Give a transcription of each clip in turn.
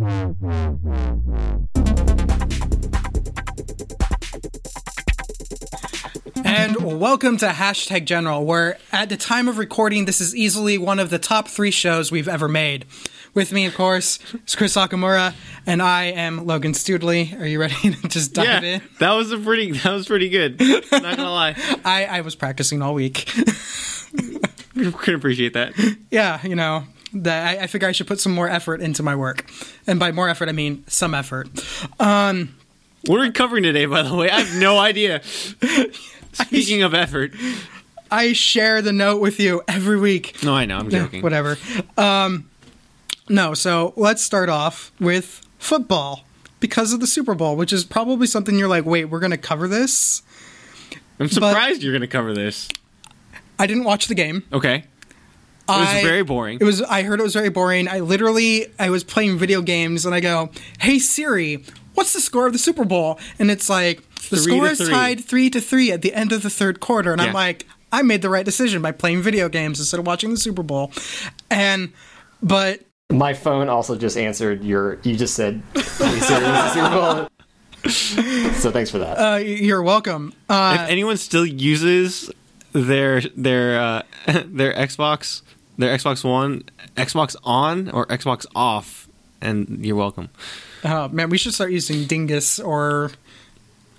And welcome to Hashtag General, where at the time of recording, this is easily one of the top three shows we've ever made. With me, of course, is Chris Sakamura, and I am Logan Studley. Are you ready to just dive yeah, in? that was a pretty. That was pretty good. Not gonna lie, I, I was practicing all week. can appreciate that. yeah, you know, that I, I figure I should put some more effort into my work. And by more effort, I mean some effort. Um, What are we covering today, by the way? I have no idea. Speaking of effort, I share the note with you every week. no, I know. I'm joking. Whatever. Um, no, so let's start off with football because of the Super Bowl, which is probably something you're like, wait, we're going to cover this? I'm surprised you're going to cover this. I didn't watch the game. Okay, it was I- very boring. It was. I heard it was very boring. I literally, I was playing video games, and I go, "Hey Siri, what's the score of the Super Bowl?" And it's like the Three score is three. tied three to three at the end of the third quarter, and I'm like, I made the right decision by playing video games instead of watching the Super Bowl. And but My phone also just answered your. You just said, "Hey, Siri, what's the Super Bowl?" so thanks for that. uh, you're welcome. Uh, if anyone still uses their their uh, their Xbox, their Xbox One, Xbox on or Xbox off, and you're welcome. Oh man, we should start using Dingus or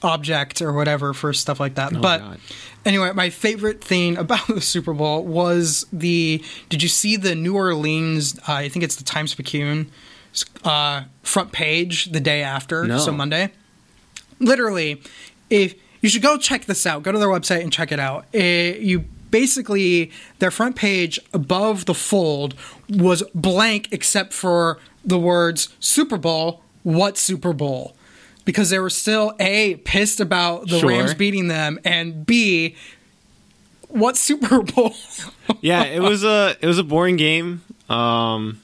Object or whatever for stuff like that. but God. anyway, my favorite thing about the Super Bowl was the. Did you see the New Orleans? Uh, I think it's the Times Picayune uh, front page the day after, No. so Monday. Literally, if you should go check this out, go to their website and check it out. It, you basically their front page above the fold was blank except for the words Super Bowl. What Super Bowl? Because they were still a pissed about the Sure. Rams beating them, and b what Super Bowl? Yeah, it was a it was a boring game. Um,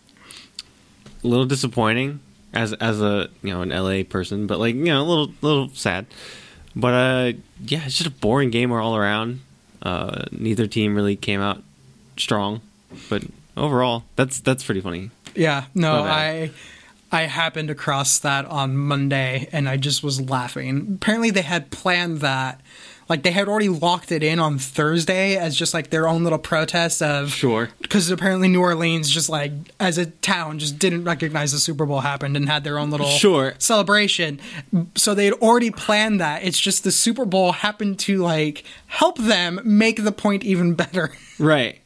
a little disappointing as as a you know an LA person, but like you know a little little sad. But uh, yeah, it's just a boring game all around. Uh, neither team really came out strong, but overall, that's that's pretty funny. yeah, no, I I happened across that on Monday, and I just was laughing. Apparently, they had planned that. Like they had already locked it in on Thursday as just like their own little protest of Sure. because apparently New Orleans just like as a town just didn't recognize the Super Bowl happened and had their own little Sure. celebration. So they had already planned that. It's just the Super Bowl happened to like help them make the point even better. Right.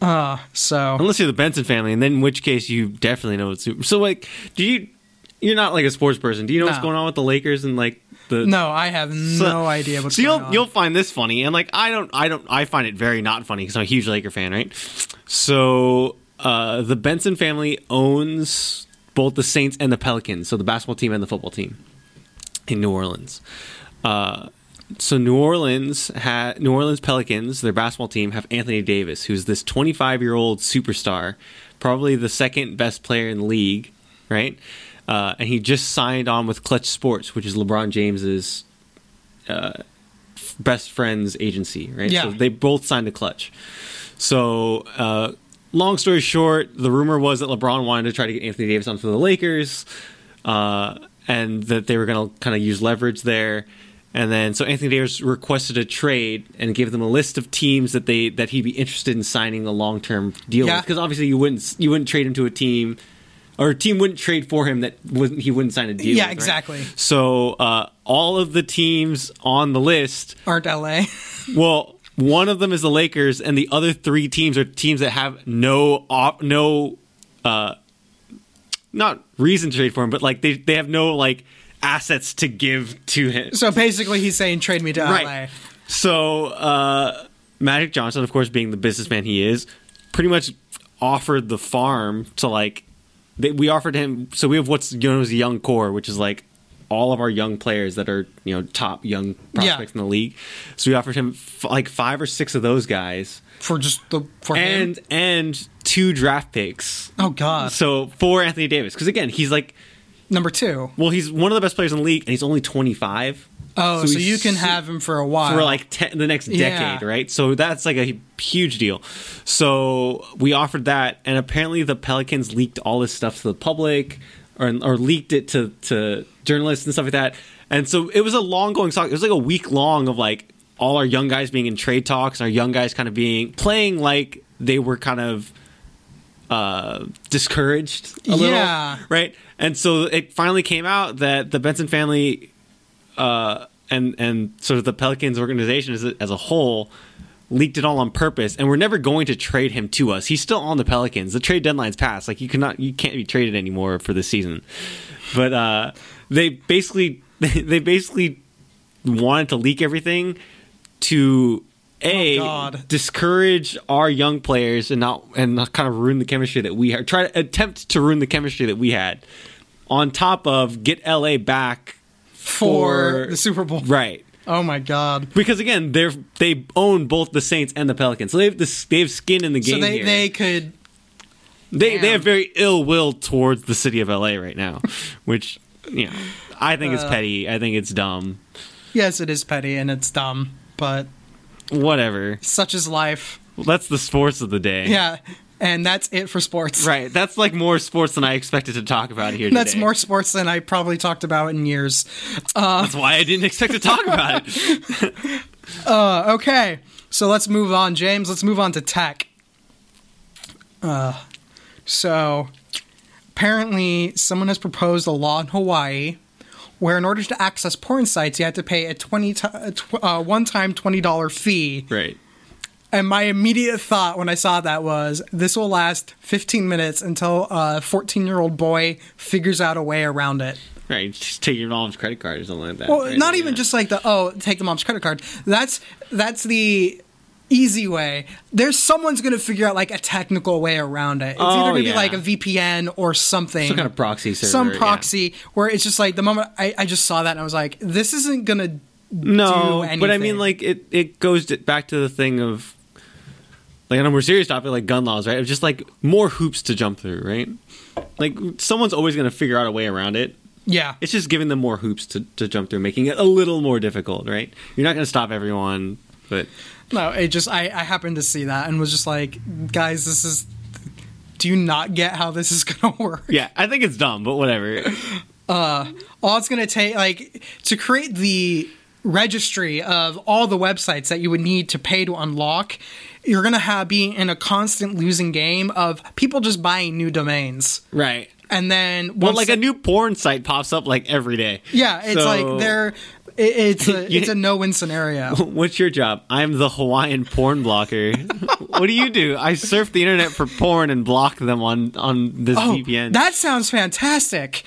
Uh, so Unless you're the Benson family, and then in which case you definitely know it's super. So like, do you? You're not like a sports person. Do you know what's going on with the Lakers and like the no, I have So- no idea what's so you'll on. you'll find this funny, and like I don't I don't I find it very not funny because I'm a huge Laker fan, right? So uh, the Benson family owns both the Saints and the Pelicans, so the basketball team and the football team in New Orleans. Uh, so New Orleans ha New Orleans Pelicans, their basketball team, have Anthony Davis, who's this 25 year old superstar, probably the second best player in the league, right? Uh, and he just signed on with Clutch Sports, which is LeBron James's uh, best friend's agency, right? Yeah. So they both signed to Clutch. So, uh, long story short, the rumor was that LeBron wanted to try to get Anthony Davis onto the Lakers, uh, and that they were going to kind of use leverage there. And then, so Anthony Davis requested a trade and gave them a list of teams that they that he'd be interested in signing a long term deal Yeah. with. Because obviously, you wouldn't you wouldn't trade him to a team, or team wouldn't trade for him that wouldn't he wouldn't sign a deal. Yeah, with, right? exactly. So uh, all of the teams on the list aren't LA. well, one of them is the Lakers, and the other three teams are teams that have no op- no uh, not reason to trade for him, but like they they have no like assets to give to him. so basically, he's saying trade me to LA. Right. So uh, Magic Johnson, of course, being the businessman he is, pretty much offered the farm to like they, we offered him. So we have what's known as the young core, which is like all of our young players that are you know top young prospects in the league. So we offered him f- like five or six of those guys, for just the for and him. and two draft picks. Oh God, So for Anthony Davis, because again, he's like, number two. well, he's one of the best players in the league, and he's only twenty five. Oh, So so, you can have him for a while. for like ten, the next Yeah. decade, right? So that's like a huge deal. So we offered that, and apparently the Pelicans leaked all this stuff to the public, or or leaked it to to journalists and stuff like that. And so it was a long going saga. It was like a week long of like all our young guys being in trade talks and our young guys kind of being playing like they were kind of uh, discouraged a little, Yeah. right? And so it finally came out that the Benson family uh, and and sort of the Pelicans organization as a, as a whole leaked it all on purpose, and we're never going to trade him to us. He's still on the Pelicans. The trade deadline's passed. Like you cannot, you can't be traded anymore for this season. But uh, they basically they basically wanted to leak everything to a Oh, God. discourage our young players and not and not kind of ruin the chemistry that we had. Try to attempt to ruin the chemistry that we had. On top of get LA back for, For- the Super Bowl. right Oh my god. because again they're they own both the Saints and the Pelicans, so they have this they have skin in the game. So they here. they could they they have very ill will towards the city of LA right now, which you know I think it's Uh. petty. I think it's dumb. yes, it is petty and it's dumb, but Whatever. such is life. Well, that's the sports of the day. Yeah. And that's it for sports. Right. That's like more sports than I expected to talk about here. That's today. more sports than I probably talked about in years. That's why I didn't expect to talk about it. Uh, okay, so let's move on, James. Let's move on to tech. Uh, so apparently, someone has proposed a law in Hawaii where, in order to access porn sites, you have to pay a twenty tw- uh, one-time twenty dollar fee. Right. And my immediate thought when I saw that was, this will last fifteen minutes until a fourteen-year-old boy figures out a way around it. Right. Just take your mom's credit card or something like that. Well, right? not even Yeah. just like the oh, take the mom's credit card. That's that's the easy way. There's someone's going to figure out like a technical way around it. It's Oh, either going to yeah. be like a VPN or something. some kind of proxy server. some yeah. proxy where it's just like the moment I, I just saw that and I was like, this isn't going to No, but I mean, like it, it goes back to the thing of like on a more serious topic, like gun laws, right? it's just like more hoops to jump through, right? Like someone's always going to figure out a way around it. yeah. It's just giving them more hoops to, to jump through, making it a little more difficult, right? You're not going to stop everyone, but No, it just I, I happened to see that and was just like, guys, this is. Do you not get how this is going to work? yeah, I think it's dumb, but whatever. uh all it's going to take like to create the registry of all the websites that you would need to pay to unlock you're going to have be in a constant losing game of people just buying new domains right. and then Well, like a new porn site pops up like every day. yeah it's So- like they're it, it's a it's a no-win scenario What's your job? I'm the Hawaiian porn blocker. what do you do? I surf the internet for porn and block them on on this oh VPN. that sounds fantastic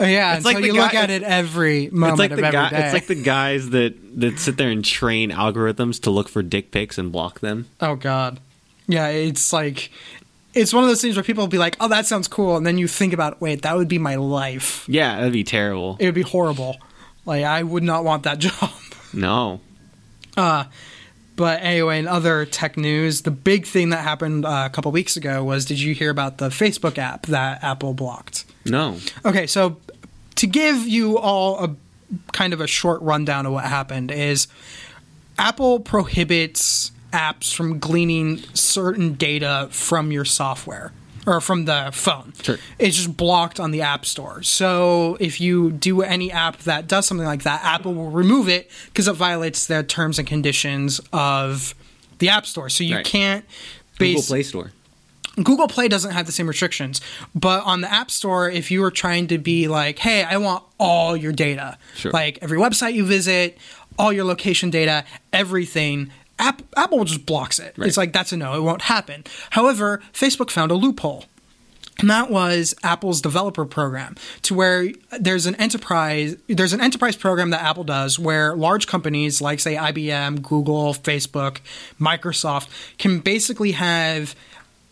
Uh, yeah It's like you look at it every moment it's like of the every guy. day It's like the guys that that sit there and train algorithms to look for dick pics and block them. Oh god. Yeah, it's like it's one of those things where people will be like, "Oh, that sounds cool," and then you think about, "Wait, that would be my life. Yeah, that'd be terrible. It would be horrible. Like I would not want that job." No. But anyway, in other tech news, the big thing that happened uh, a couple weeks ago was did you hear about the Facebook app that Apple blocked? No. Okay, so to give you all a kind of a short rundown of what happened is Apple prohibits apps from gleaning certain data from your software or from the phone. Sure. It's just blocked on the App Store. So if you do any app that does something like that, Apple will remove it because it violates the terms and conditions of the App Store. So you Right. can't Google Play Store. Google Play doesn't have the same restrictions, but on the App Store, if you were trying to be like, "Hey, I want all your data, Sure. like every website you visit, all your location data, everything," App, Apple just blocks it. Right. It's like that's a no; it won't happen. However, Facebook found a loophole. And that was Apple's developer program, to where there's an enterprise there's an enterprise program that Apple does where large companies like say IBM, Google, Facebook, Microsoft can basically have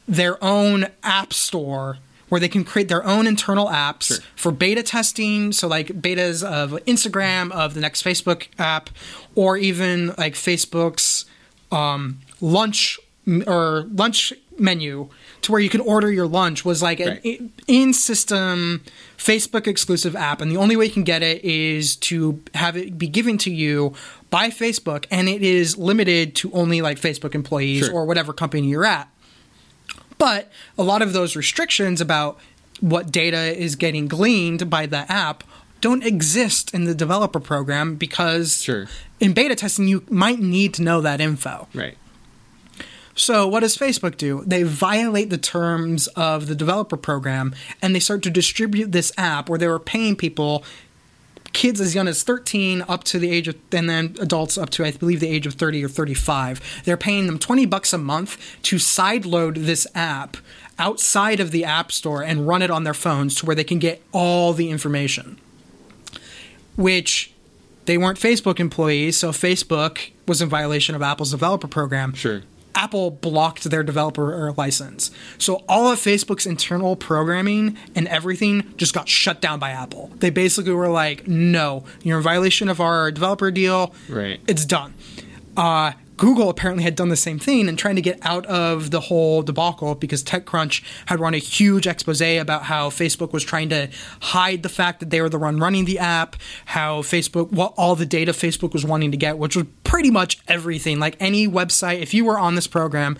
their own app store where they can create their own internal apps Sure. for beta testing. So, like betas of Instagram, of the next Facebook app, or even like Facebook's um, lunch or lunch menu to where you can order your lunch was like an Right. in system Facebook exclusive app. And the only way you can get it is to have it be given to you by Facebook. And it is limited to only like Facebook employees Sure. or whatever company you're at. But a lot of those restrictions about what data is getting gleaned by the app don't exist in the developer program because Sure. in beta testing you might need to know that info. Right. So what does Facebook do? They violate the terms of the developer program and they start to distribute this app where they were paying people kids as young as 13 up to the age of and then adults up to I believe the age of 30 or 35. They're paying them 20 bucks a month to sideload this app outside of the app store and run it on their phones to where they can get all the information. Which they weren't Facebook employees, so Facebook was in violation of Apple's developer program. Sure. Apple blocked their developer license. So all of Facebook's internal programming and everything just got shut down by Apple. They basically were like, "No, you're in violation of our developer deal. Right. It's done." Uh, Google apparently had done the same thing and trying to get out of the whole debacle because TechCrunch had run a huge expose about how Facebook was trying to hide the fact that they were the one running the app, how Facebook, what all the data Facebook was wanting to get, which was pretty much everything. Like any website, if you were on this program,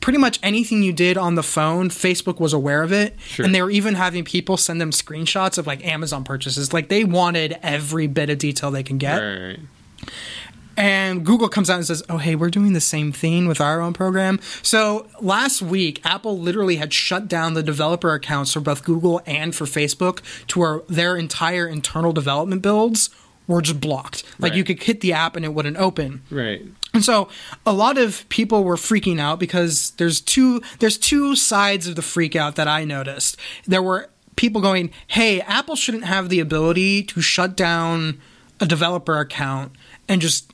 pretty much anything you did on the phone, Facebook was aware of it. Sure. And they were even having people send them screenshots of like Amazon purchases. Like they wanted every bit of detail they can get. Right. Right. And Google comes out and says, "Oh, hey, we're doing the same thing with our own program." So last week, Apple literally had shut down the developer accounts for both Google and for Facebook, to where their entire internal development builds were just blocked. Like you could hit the app and it wouldn't open. Right. And so a lot of people were freaking out because there's two there's two sides of the freak out that I noticed. There were people going, "Hey, Apple shouldn't have the ability to shut down a developer account and just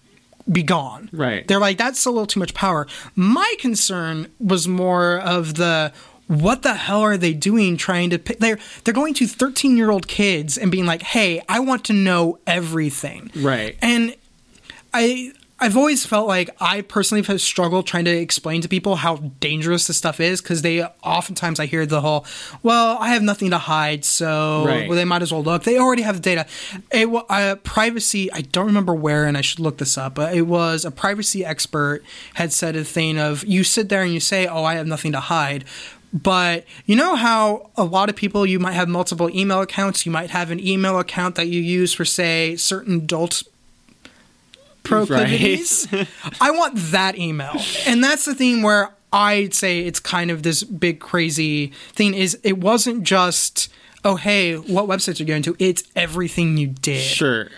be gone." Right. They're like, "That's a little too much power." My concern was more of the what the hell are they doing trying to pick they're they're going to 13 year old kids and being like hey i want to know everything Right. and I I've always felt like I personally have struggled trying to explain to people how dangerous this stuff is because they oftentimes I hear the whole, well, I have nothing to hide, so Right. well, they might as well look. They already have the data. It, uh, privacy. I don't remember where, and I should look this up. But it was a privacy expert had said a thing of you sit there and you say, oh, I have nothing to hide. But you know how a lot of people, you might have multiple email accounts. You might have an email account that you use for, say, certain adult proclivities. I want that email. And that's the thing where I'd say it's kind of this big crazy thing is it wasn't just oh hey, what websites are you going to? It's everything you did. Sure.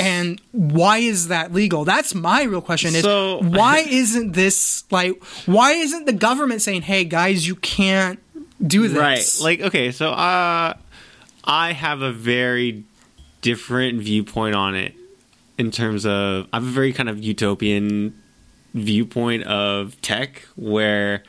And why is that legal? That's my real question is So- why isn't this like why isn't the government saying, "Hey guys, you can't do this." Right. Like okay, so uh I have a very different viewpoint on it in terms of I have a very kind of utopian viewpoint of tech where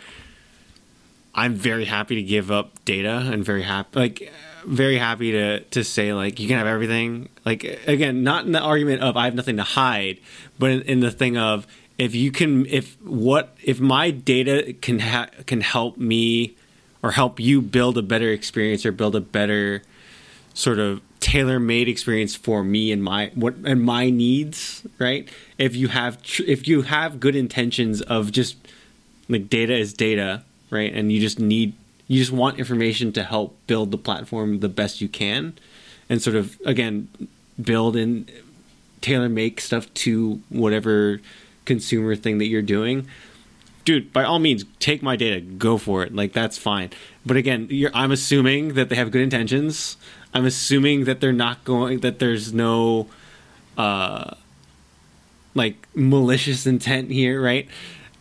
I'm very happy to give up data and very happy like very happy to to say like you can have everything. Like again not in the argument of I have nothing to hide but in, in the thing of if you can if what if my data can ha- can help me or help you build a better experience or build a better sort of tailor-made experience for me and my what and my needs right? If you have tr- if you have good intentions of just like data is data right? And you just need you just want information to help build the platform the best you can and sort of again build and tailor make stuff to whatever consumer thing that you're doing. Dude by all means take my data go for it. Like that's fine. But again i'm assuming that they have good intentions i'm assuming that they're not going that there's no uh like malicious intent here right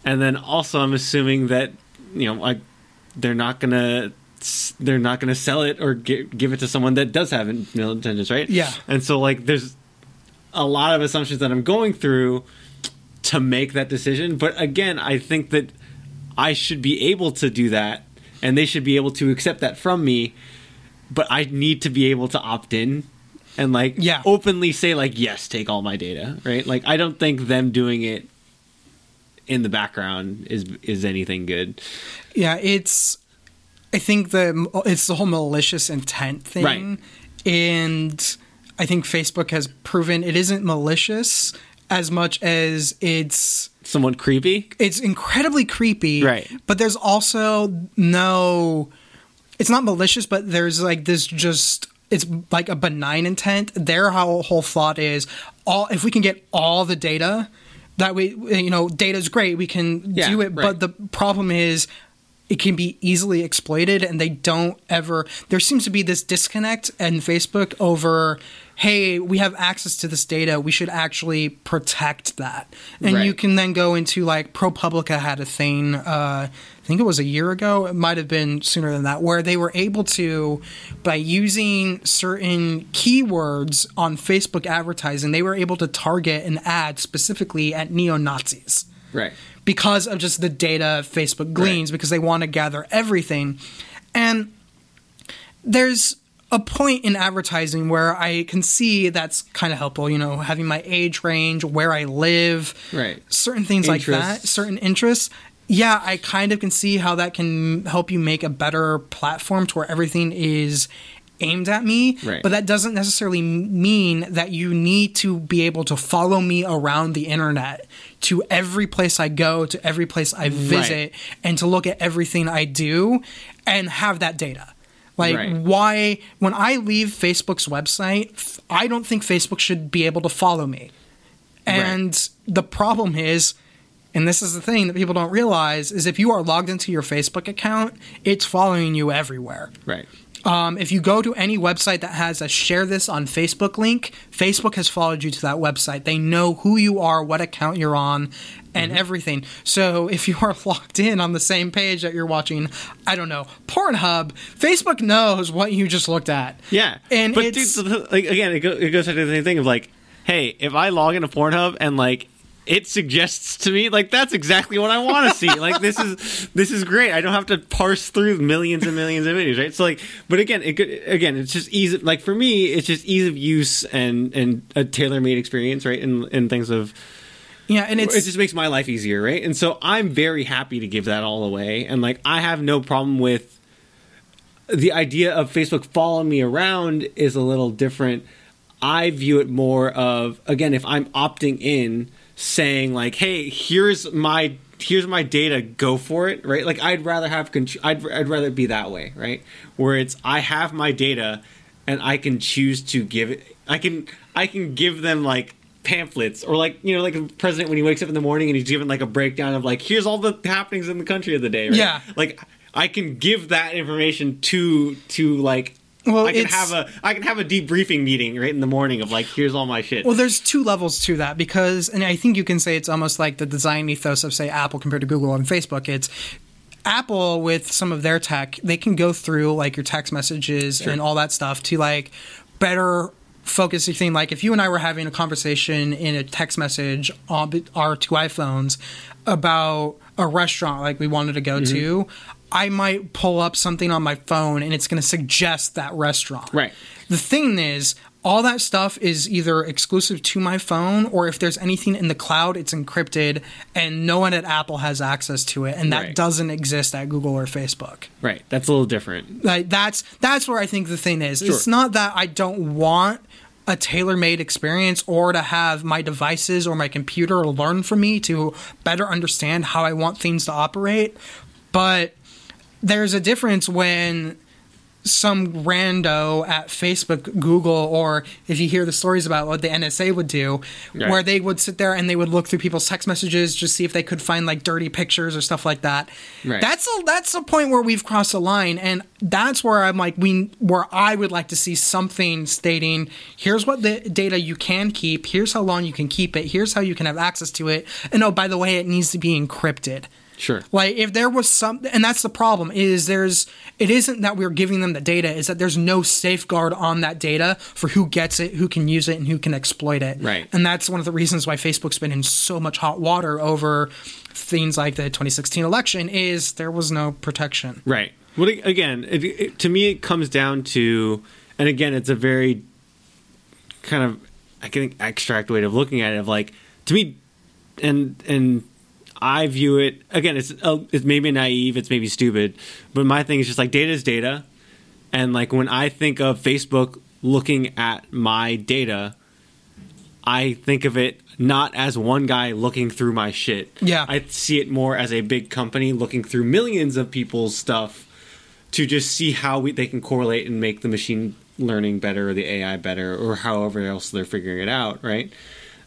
and then also i'm assuming that you know like they're not gonna they're not gonna sell it or gi- give it to someone that does have ill intentions right Yeah. and so like there's a lot of assumptions that i'm going through to make that decision. But again, I think that I should be able to do that and they should be able to accept that from me. But I need to be able to opt in and like Yeah. openly say like yes, take all my data, right? Like I don't think them doing it in the background is is anything good. Yeah, it's. I think the it's the whole malicious intent thing, Right. and I think Facebook has proven it isn't malicious as much as it's Somewhat creepy. it's incredibly creepy. Right. But there's also no it's not malicious, but there's like this just it's like a benign intent. Their whole whole thought is all if we can get all the data that we you know data is great we can Yeah, do it right. but the problem is it can be easily exploited and they don't ever there seems to be this disconnect in facebook over hey we have access to this data we should actually protect that and Right. you can then go into like propublica had a thing uh, think it was a year ago it might have been sooner than that where they were able to by using certain keywords on facebook advertising they were able to target an ad specifically at neo-nazis Right. because of just the data Facebook gleans because they want to gather everything. And there's a point in advertising where I can see that's kind of helpful, you know, having my age range, where I live, Right. certain things like that, certain interests. Yeah, I kind of can see how that can help you make a better platform to where everything is aimed at me. Right. But that doesn't necessarily mean that you need to be able to follow me around the internet to every place I go, to every place I visit, and to look at everything I do and have that data. Like, Right. why, when I leave Facebook's website, I don't think Facebook should be able to follow me. And the problem is, and this is the thing that people don't realize, is if you are logged into your Facebook account, it's following you everywhere. Right. Um, if you go to any website that has a share this on Facebook link, Facebook has followed you to that website. They know who you are, what account you're on, and Mm-hmm. everything. So if you are logged in on the same page that you're watching, I don't know, Pornhub, Facebook knows what you just looked at. Yeah, And but it's- dude, like again, it goes back to the same thing of like, hey, if I log into Pornhub and like it suggests to me like that's exactly what I want to see. like this is this is great. I don't have to parse through millions and millions of videos, right? So like, but again, it could- again, it's just ease. Of, like for me, it's just ease of use and and a tailor made experience, right? And and things of Yeah, and it's it just makes my life easier, right? And so I'm very happy to give that all away, and like I have no problem with the idea of Facebook following me around is a little different. I view it more of again, if I'm opting in, saying like, "Hey, here's my here's my data, go for it," right? Like I'd rather have contr- I'd I'd rather be that way, right? Where it's I have my data, and I can choose to give it. I can I can give them like pamphlets or like you know like a president when he wakes up in the morning and he's given like a breakdown of like here's all the happenings in the country of the day right? Yeah. like i can give that information to to like Well, i can have a i can have a debriefing meeting right in the morning of like here's all my shit Well, there's two levels to that because, and I think you can say it's almost like the design ethos of, say, Apple compared to Google and Facebook. It's Apple with some of their tech, they can go through like your text messages and all that stuff to like better focus your thing. Like if you and I were having a conversation in a text message on our two iPhones about a restaurant like we wanted to go mm-hmm. to, I might pull up something on my phone and it's going to suggest that restaurant. Right. The thing is, all that stuff is either exclusive to my phone or if there's anything in the cloud, it's encrypted and no one at Apple has access to it. And that Right. doesn't exist at Google or Facebook. right that's a little different Like that's that's where I think the thing is. It's not that I don't want a tailor-made experience or to have my devices or my computer learn from me to better understand how I want things to operate, but there's a difference when some rando at Facebook, Google, or if you hear the stories about what the NSA would do, Right. where they would sit there and they would look through people's text messages just see if they could find like dirty pictures or stuff like that. Right. That's a that's a point where we've crossed a line, and that's where I'm like we where I would like to see something stating here's what the data you can keep, here's how long you can keep it, here's how you can have access to it, and oh by the way, it needs to be encrypted. Sure Like if there was some, and that's the problem is there's it isn't that we're giving them the data, is that there's no safeguard on that data for who gets it, who can use it, and who can exploit it. Right. And that's one of the reasons why Facebook's been in so much hot water over things like the 2016 election is there was no protection. Right. Well, again, it, it, to me, it comes down to, and again, it's a very kind of, I think, abstract way of looking at it. Of like, to me, and and I view it again. It's uh, it's maybe naive. It's maybe stupid, but my thing is just like data is data, and like when I think of Facebook looking at my data, I think of it not as one guy looking through my shit. Yeah. I see it more as a big company looking through millions of people's stuff to just see how we, they can correlate and make the machine learning better or the AI better or however else they're figuring it out, right?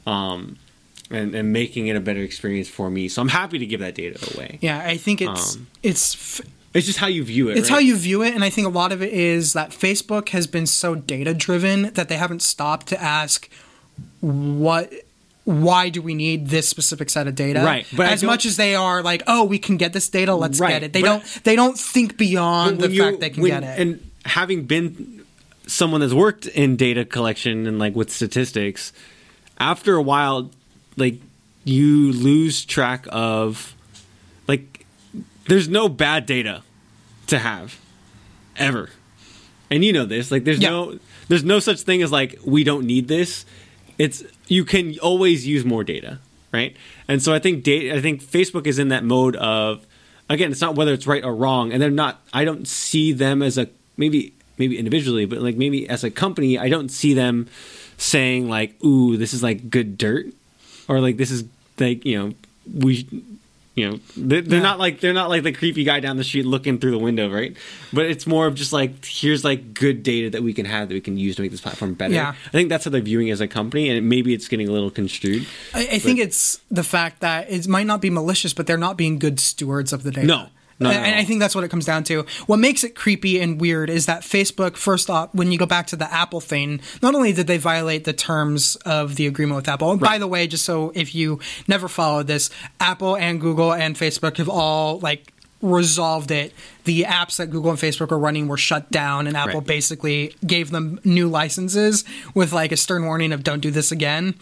Um, and, and making it a better experience for me. So I'm happy to give that data away. Yeah, I think it's Um, it's f- It's just how you view it. it's right? how you view it, and I think a lot of it is that Facebook has been so data driven that they haven't stopped to ask what. Why do we need this specific set of data? Right, but as much as they are like, oh, we can get this data, let's Right, get it. They don't. They don't think beyond the you- fact they can when- get it. And having been someone that's worked in data collection and like with statistics, after a while, like you lose track of like there's no bad data to have ever. And you know this, like there's Yeah. no there's no such thing as like we don't need this. It's you can always use more data, right? And so I think data I think Facebook is in that mode of again, it's not whether it's right or wrong, and they're not I don't see them as a maybe maybe individually, but like maybe as a company, I don't see them saying like, "Ooh, this is like good dirt," or like this is like you know we you know they're, they're Yeah. not like they're not like the creepy guy down the street looking through the window, right? But it's more of just like here's like good data that we can have that we can use to make this platform better. Yeah. I think that's how they're viewing it as a company, and maybe it's getting a little construed. I, I think it's the fact that it might not be malicious, but they're not being good stewards of the data. No. At and I think that's what it comes down to. What makes it creepy and weird is that Facebook, first off, when you go back to the Apple thing, not only did they violate the terms of the agreement with Apple, and by the way, just so if you never followed this, Apple and Google and Facebook have all like resolved it. The apps that Google and Facebook were running were shut down, and Apple Right. basically gave them new licenses with like a stern warning of don't do this again.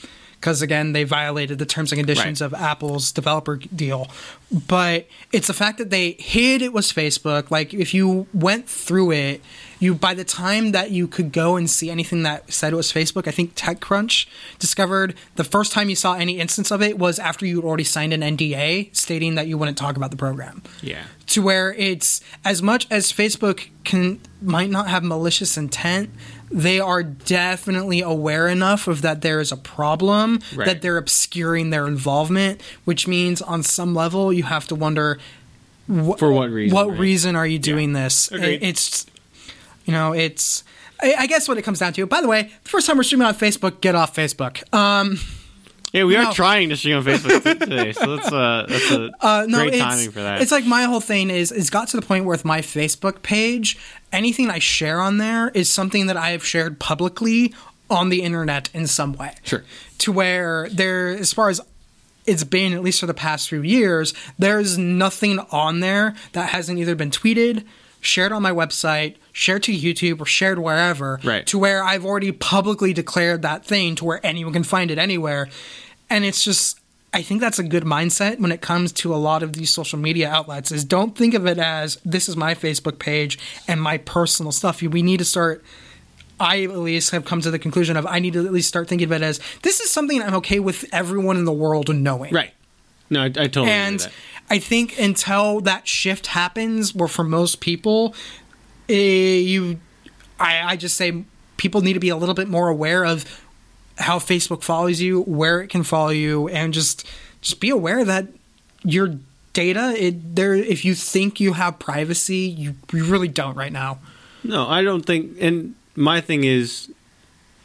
Because again, they violated the terms and conditions Right. of Apple's developer deal. But it's the fact that they hid it was Facebook. Like if you went through it, you by the time that you could go and see anything that said it was Facebook, I think TechCrunch discovered the first time you saw any instance of it was after you'd already signed an NDA stating that you wouldn't talk about the program Yeah. to where it's as much as Facebook can might not have malicious intent, they are definitely aware enough of that there is a problem Right. that they're obscuring their involvement, which means on some level you have to wonder wh- For what reason, What right? reason are you doing this? Agreed. It's you know it's. I I guess what it comes down to. By the way, the first time we're streaming on Facebook, get off Facebook. Um, Yeah, we No. are trying to stream on Facebook today, so that's uh that's a Uh, no, great it's, timing for that. It's like my whole thing is it's got to the point where with my Facebook page, anything I share on there is something that I have shared publicly on the internet in some way. Sure. To where there, as far as it's been, at least for the past few years, there's nothing on there that hasn't either been tweeted, shared on my website, shared to YouTube, or shared wherever. Right. To where I've already publicly declared that thing to where anyone can find it anywhere. And it's just I think that's a good mindset when it comes to a lot of these social media outlets is don't think of it as this is my Facebook page and my personal stuff. We need to start I at least have come to the conclusion of I need to at least start thinking of it as this is something I'm okay with everyone in the world knowing. right. No, I, I totally And. I think until that shift happens, where for most people, eh, you, I, I just say people need to be a little bit more aware of how Facebook follows you, where it can follow you, and just just be aware that your data, it there. If you think you have privacy, you, you really don't right now. No, I don't think. And my thing is,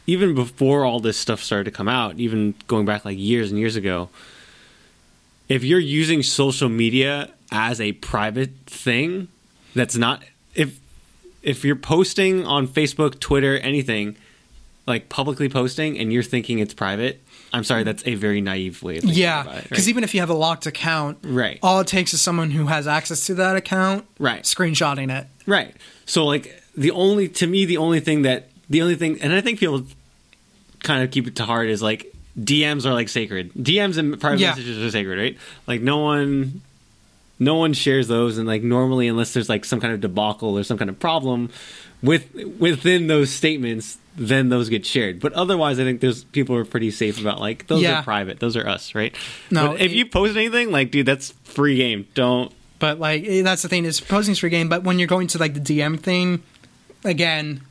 even before all this stuff started to come out, even going back like years and years ago, if you're using social media as a private thing, that's not if if you're posting on Facebook, Twitter, anything like publicly posting, and you're thinking it's private. I'm sorry, that's a very naive way of thinking Yeah, because right? even if you have a locked account, Right. all it takes is someone who has access to that account, Right. screenshotting it. Right. So like the only to me the only thing that the only thing and I think people kind of keep it to heart is like DMs are like sacred. DMs and private Yeah. messages are sacred, right? Like no one no one shares those and like normally unless there's like some kind of debacle or some kind of problem with within those statements then those get shared. But otherwise I think there's people are pretty safe about like those Yeah. are private. Those are us, right? No, But if it- you post anything like dude that's free game. Don't But like eh, that's the thing is posting is free game. But when you're going to like the DM thing, again,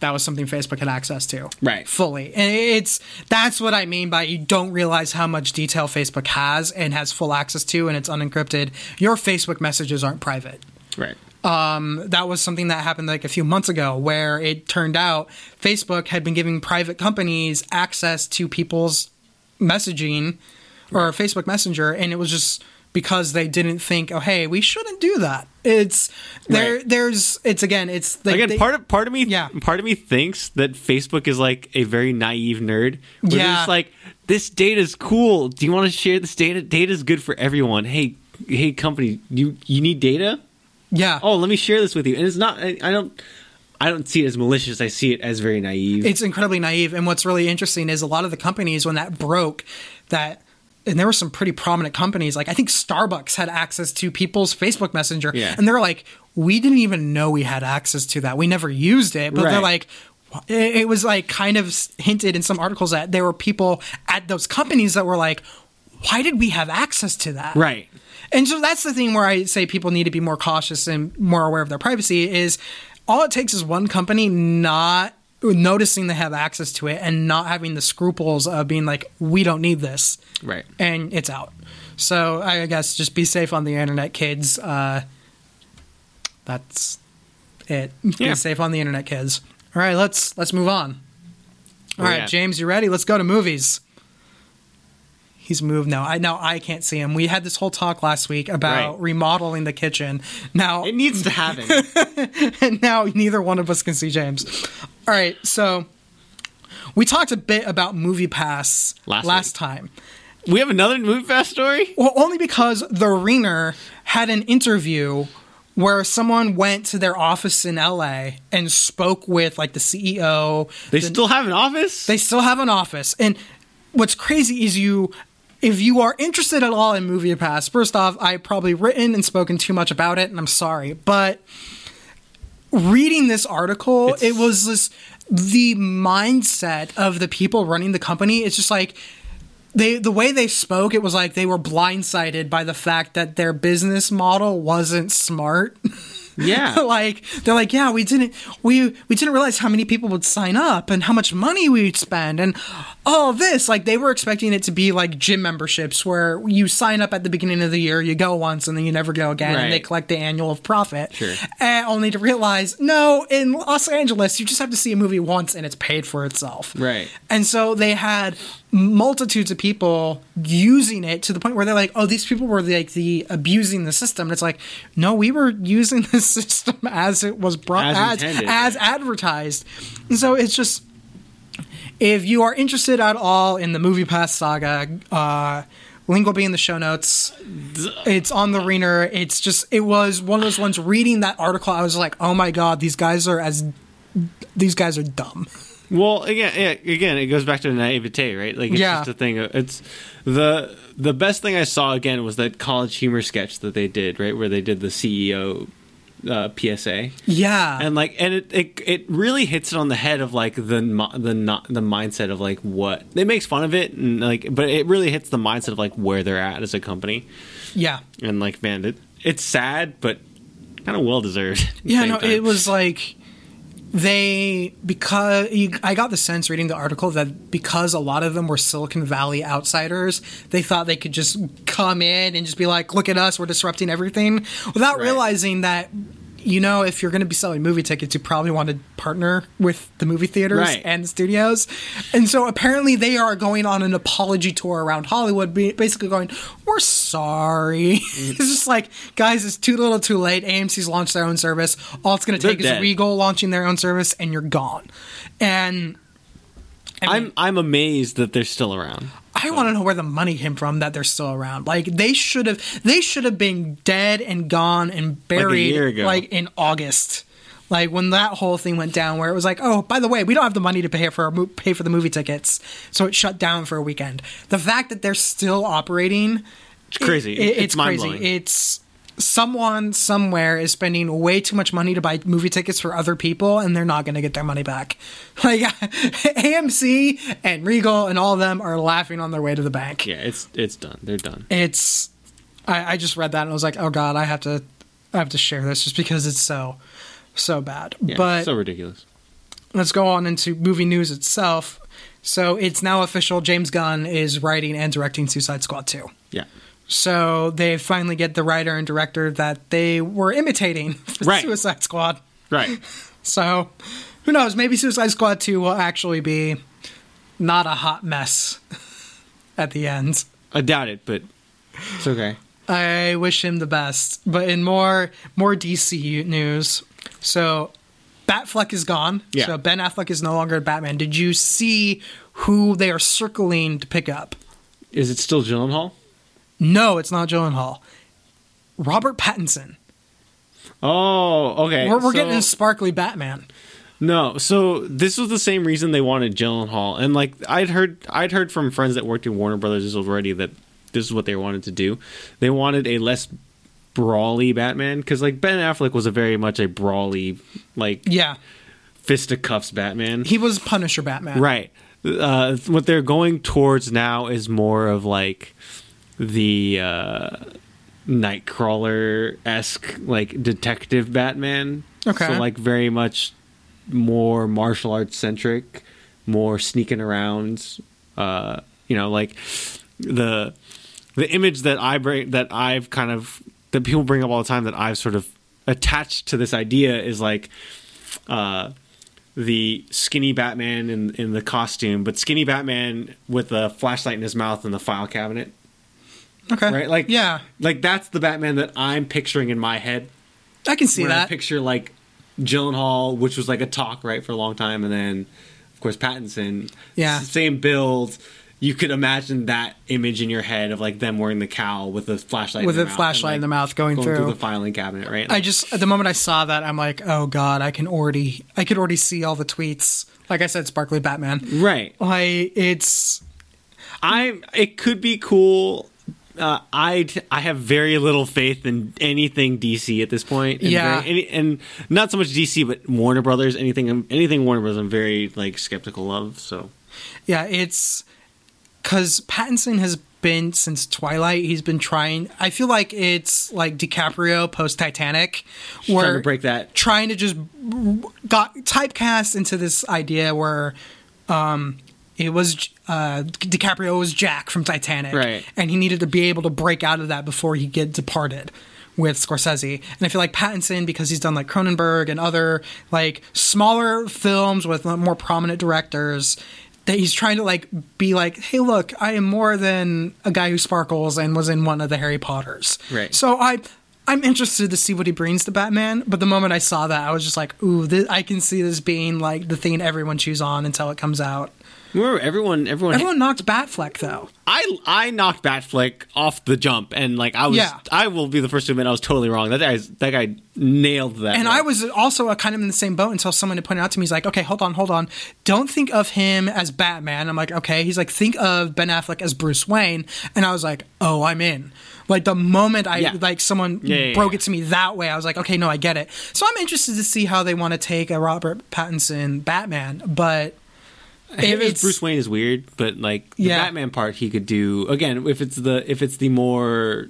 that was something Facebook had access to, Right. Fully, and it's that's what I mean by you don't realize how much detail Facebook has and has full access to, and it's unencrypted. Your Facebook messages aren't private. right. Um, that was something that happened like a few months ago, where it turned out Facebook had been giving private companies access to people's messaging or Facebook Messenger, and it was just because they didn't think, oh, hey, we shouldn't do that. It's there. Right. There's. It's again. It's like Again, they- part of part of me, Yeah. part of me thinks that Facebook is like a very naive nerd. Where Yeah. just like, this data is cool. Do you want to share this data? Data is good for everyone. Hey, hey, company, you you need data? Yeah. Oh, let me share this with you. And it's not. I, I don't. I don't see it as malicious. I see it as very naive. it's incredibly naive. And what's really interesting is a lot of the companies when that broke, that and there were some pretty prominent companies like I think Starbucks had access to people's Facebook Messenger, Yeah. and they're like, we didn't even know we had access to that. We never used it, but they're like. It was like kind of hinted in some articles that there were people at those companies that were like, "Why did we have access to that?" right. And so that's the thing where I say people need to be more cautious and more aware of their privacy is all it takes is one company not noticing they have access to it and not having the scruples of being like, we don't need this. Right. And it's out. So I guess just be safe on the internet, kids. Uh, that's it. Yeah. Be safe on the internet, kids. All right, let's let's move on. All Oh, right. James, you ready? Let's go to movies. He's moved now. I know I can't see him. We had this whole talk last week about Right. remodeling the kitchen. Now It needs to happen. and now neither one of us can see James. All right, so we talked a bit about Movie Pass Last last time. we have another movie Pass story. Well, only because the Reiner had an interview where someone went to their office in LA and spoke with like the CEO. They the- still have an office. they still have an office. And what's crazy is you if you are interested at all in Movie Pass, first off, I probably written and spoken too much about it, and I'm sorry. But reading this article, It's- it was this the mindset of the people running the company. It's just like they the way they spoke, it was like they were blindsided by the fact that their business model wasn't smart. yeah. like they're like, yeah, we didn't we we didn't realize how many people would sign up and how much money we'd spend and all this. Like they were expecting it to be like gym memberships where you sign up at the beginning of the year, you go once and then you never go again, and they collect the annual of profit. Sure. And only to realize, no, in Los Angeles, you just have to see a movie once and it's paid for itself. Right. And so they had multitudes of people using it to the point where they're like, oh, these people were like the abusing the system. And it's like, no, we were using the system as it was brought As as as, advertised. And so it's just if you are interested at all in the movie pass saga, uh link will be in the show notes. It's on the Reader. It's just it was one of those ones reading that article, I was like, oh my god, these guys are as these guys are dumb. Well, again, yeah, again, it goes back to the naivete, right? Like, it's Yeah. just a thing. It's the the best thing I saw again was that college humor sketch that they did, right, where they did the CEO uh, PSA, Yeah. and like, and it, it it really hits it on the head of like the the not the mindset of like what it makes fun of it, and like, but it really hits the mindset of like where they're at as a company, yeah. and like, man, it, it's sad, but kind of well deserved. Yeah, no, time. it was like they because I got the sense reading the article that because a lot of them were Silicon Valley outsiders, they thought they could just come in and just be like, "Look at us, we're disrupting everything," without Right. realizing that. You know, if you're going to be selling movie tickets, you probably want to partner with the movie theaters Right. and the studios. And so apparently they are going on an apology tour around Hollywood, basically going, We're sorry. it's just like, guys, it's too little too late. AMC's launched their own service. All it's going to They're take is dead. Regal launching their own service, and you're gone. And I mean, I'm I'm amazed that they're still around. I want to know where the money came from that they're still around. Like they should have, they should have been dead and gone and buried ago. like in August. Like when that whole thing went down, where it was like, oh, by the way, we don't have the money to pay for our, pay for the movie tickets, so it shut down for a weekend. The fact that they're still operating, It's crazy. it- it- it's it's mind crazy. blowing. It's someone somewhere is spending way too much money to buy movie tickets for other people, and they're not going to get their money back. Like AMC and Regal and all of them are laughing on their way to the bank. Yeah, it's it's done. They're done. It's I, I just read that and I was like, oh god, I have to I have to share this just because it's so so bad. Yeah, but so ridiculous. let's go on into movie news itself. So it's now official. James Gunn is writing and directing Suicide Squad 2. Yeah. So they finally get the writer and director that they were imitating for Right. Suicide Squad. Right. So who knows? Maybe Suicide Squad 2 will actually be not a hot mess at the end. I doubt it, but it's okay. I wish him the best. But in more more DC news, so Batfleck is gone. Yeah. So Ben Affleck is no longer Batman. Did you see who they are circling to pick up? Is it still Gyllenhaal? No, it's not Gyllenhaal. Robert Pattinson. Oh, okay. We're, we're so- getting a sparkly Batman. No, so this was the same reason they wanted Gyllenhaal, and Hoult. And like I'd heard, I'd heard from friends that worked in Warner Brothers already that this is what they wanted to do. They wanted a less brawly Batman because like Ben Affleck was a very much a brawly, like Yeah, fisticuffs Batman. he was Punisher Batman. Right. Uh, what they're going towards now is more of like the uh, Nightcrawler esque, like detective Batman. Okay. So like very much more martial arts centric, more sneaking around. Uh, you know, like the the image that I bring that I've kind of that people bring up all the time that I've sort of attached to this idea is like uh the skinny Batman in in the costume, but skinny Batman with a flashlight in his mouth and the file cabinet. Okay. Right? Like yeah, like that's the Batman that I'm picturing in my head. I can see When I that. picture like Gyllenhaal, which was like a talk right for a long time, and then of course Pattinson. Yeah. Same build. You could imagine that image in your head of like them wearing the cowl with a flashlight With in a mouth flashlight and, in the mouth going, going through. through the filing cabinet, right? I just at the moment I saw that I'm like, oh god, I can already I could already see all the tweets. Like I said, sparkly Batman. right. Like it's I it could be cool. Uh, I I have very little faith in anything DC at this point. And Yeah. very- any, and not so much DC, but Warner Brothers. Anything anything Warner Brothers, I'm very like skeptical of. So yeah, it's because Pattinson has been since Twilight. He's been trying. I feel like it's like DiCaprio post Titanic, where trying to break that. trying to just got typecast into this idea where um it was uh DiCaprio was Jack from Titanic Right. and he needed to be able to break out of that before he get departed with Scorsese and I feel like Pattinson because he's done like Cronenberg and other like smaller films with more prominent directors that he's trying to like be like hey look I am more than a guy who sparkles and was in one of the Harry Potters Right. so I I'm interested to see what he brings to Batman, but the moment I saw that, I was just like, "Ooh, this, I can see this being like the thing everyone chews on until it comes out." Remember, everyone, everyone, Everyone knocked Batfleck though. I I knocked Batfleck off the jump, and like I was, Yeah. I will be the first to admit I was totally wrong. That guy, that guy nailed that. And. I was also uh kind of in the same boat until someone had pointed out to me, he's like, okay, hold on, hold on. Don't think of him as Batman. I'm like, okay. He's like, think of Ben Affleck as Bruce Wayne. And I was like, oh, I'm in. Like the moment I, Yeah. like someone Yeah, broke it to me that way, I was like, okay, no, I get it. So I'm interested to see how they want to take a Robert Pattinson Batman. But Him as Bruce Wayne is weird, but like the Yeah. Batman part, he could do again if it's the if it's the more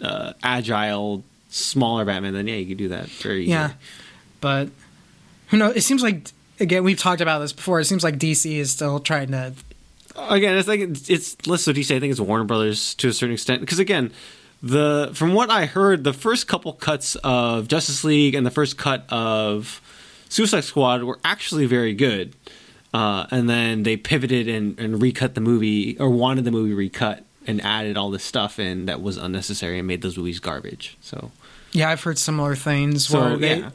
uh, agile, smaller Batman. Then yeah, you could do that very easily. Yeah, but who knows? It seems like again we've talked about this before. It seems like DC is still trying to. again, it's like it's, it's less so DC. I think it's Warner Brothers to a certain extent because again, the from what I heard, the first couple cuts of Justice League and the first cut of Suicide Squad were actually very good. Uh, and then they pivoted and, and recut the movie or wanted the movie recut and added all this stuff in that was unnecessary and made those movies garbage. So, Yeah, I've heard similar things. so where they, yeah,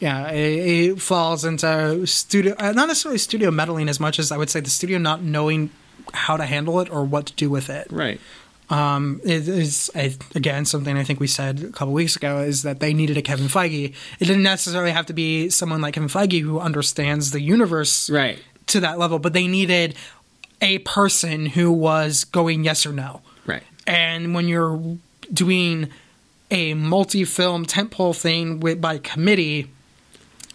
yeah, it, it falls into studio, uh, not necessarily studio meddling as much as I would say the studio not knowing how to handle it or what to do with it. right. Um, it is again something I think we said a couple weeks ago is that they needed a Kevin Feige. It didn't necessarily have to be someone like Kevin Feige who understands the universe Right. to that level, but they needed a person who was going yes or no. Right. And when you're doing a multi-film tentpole thing with, by committee,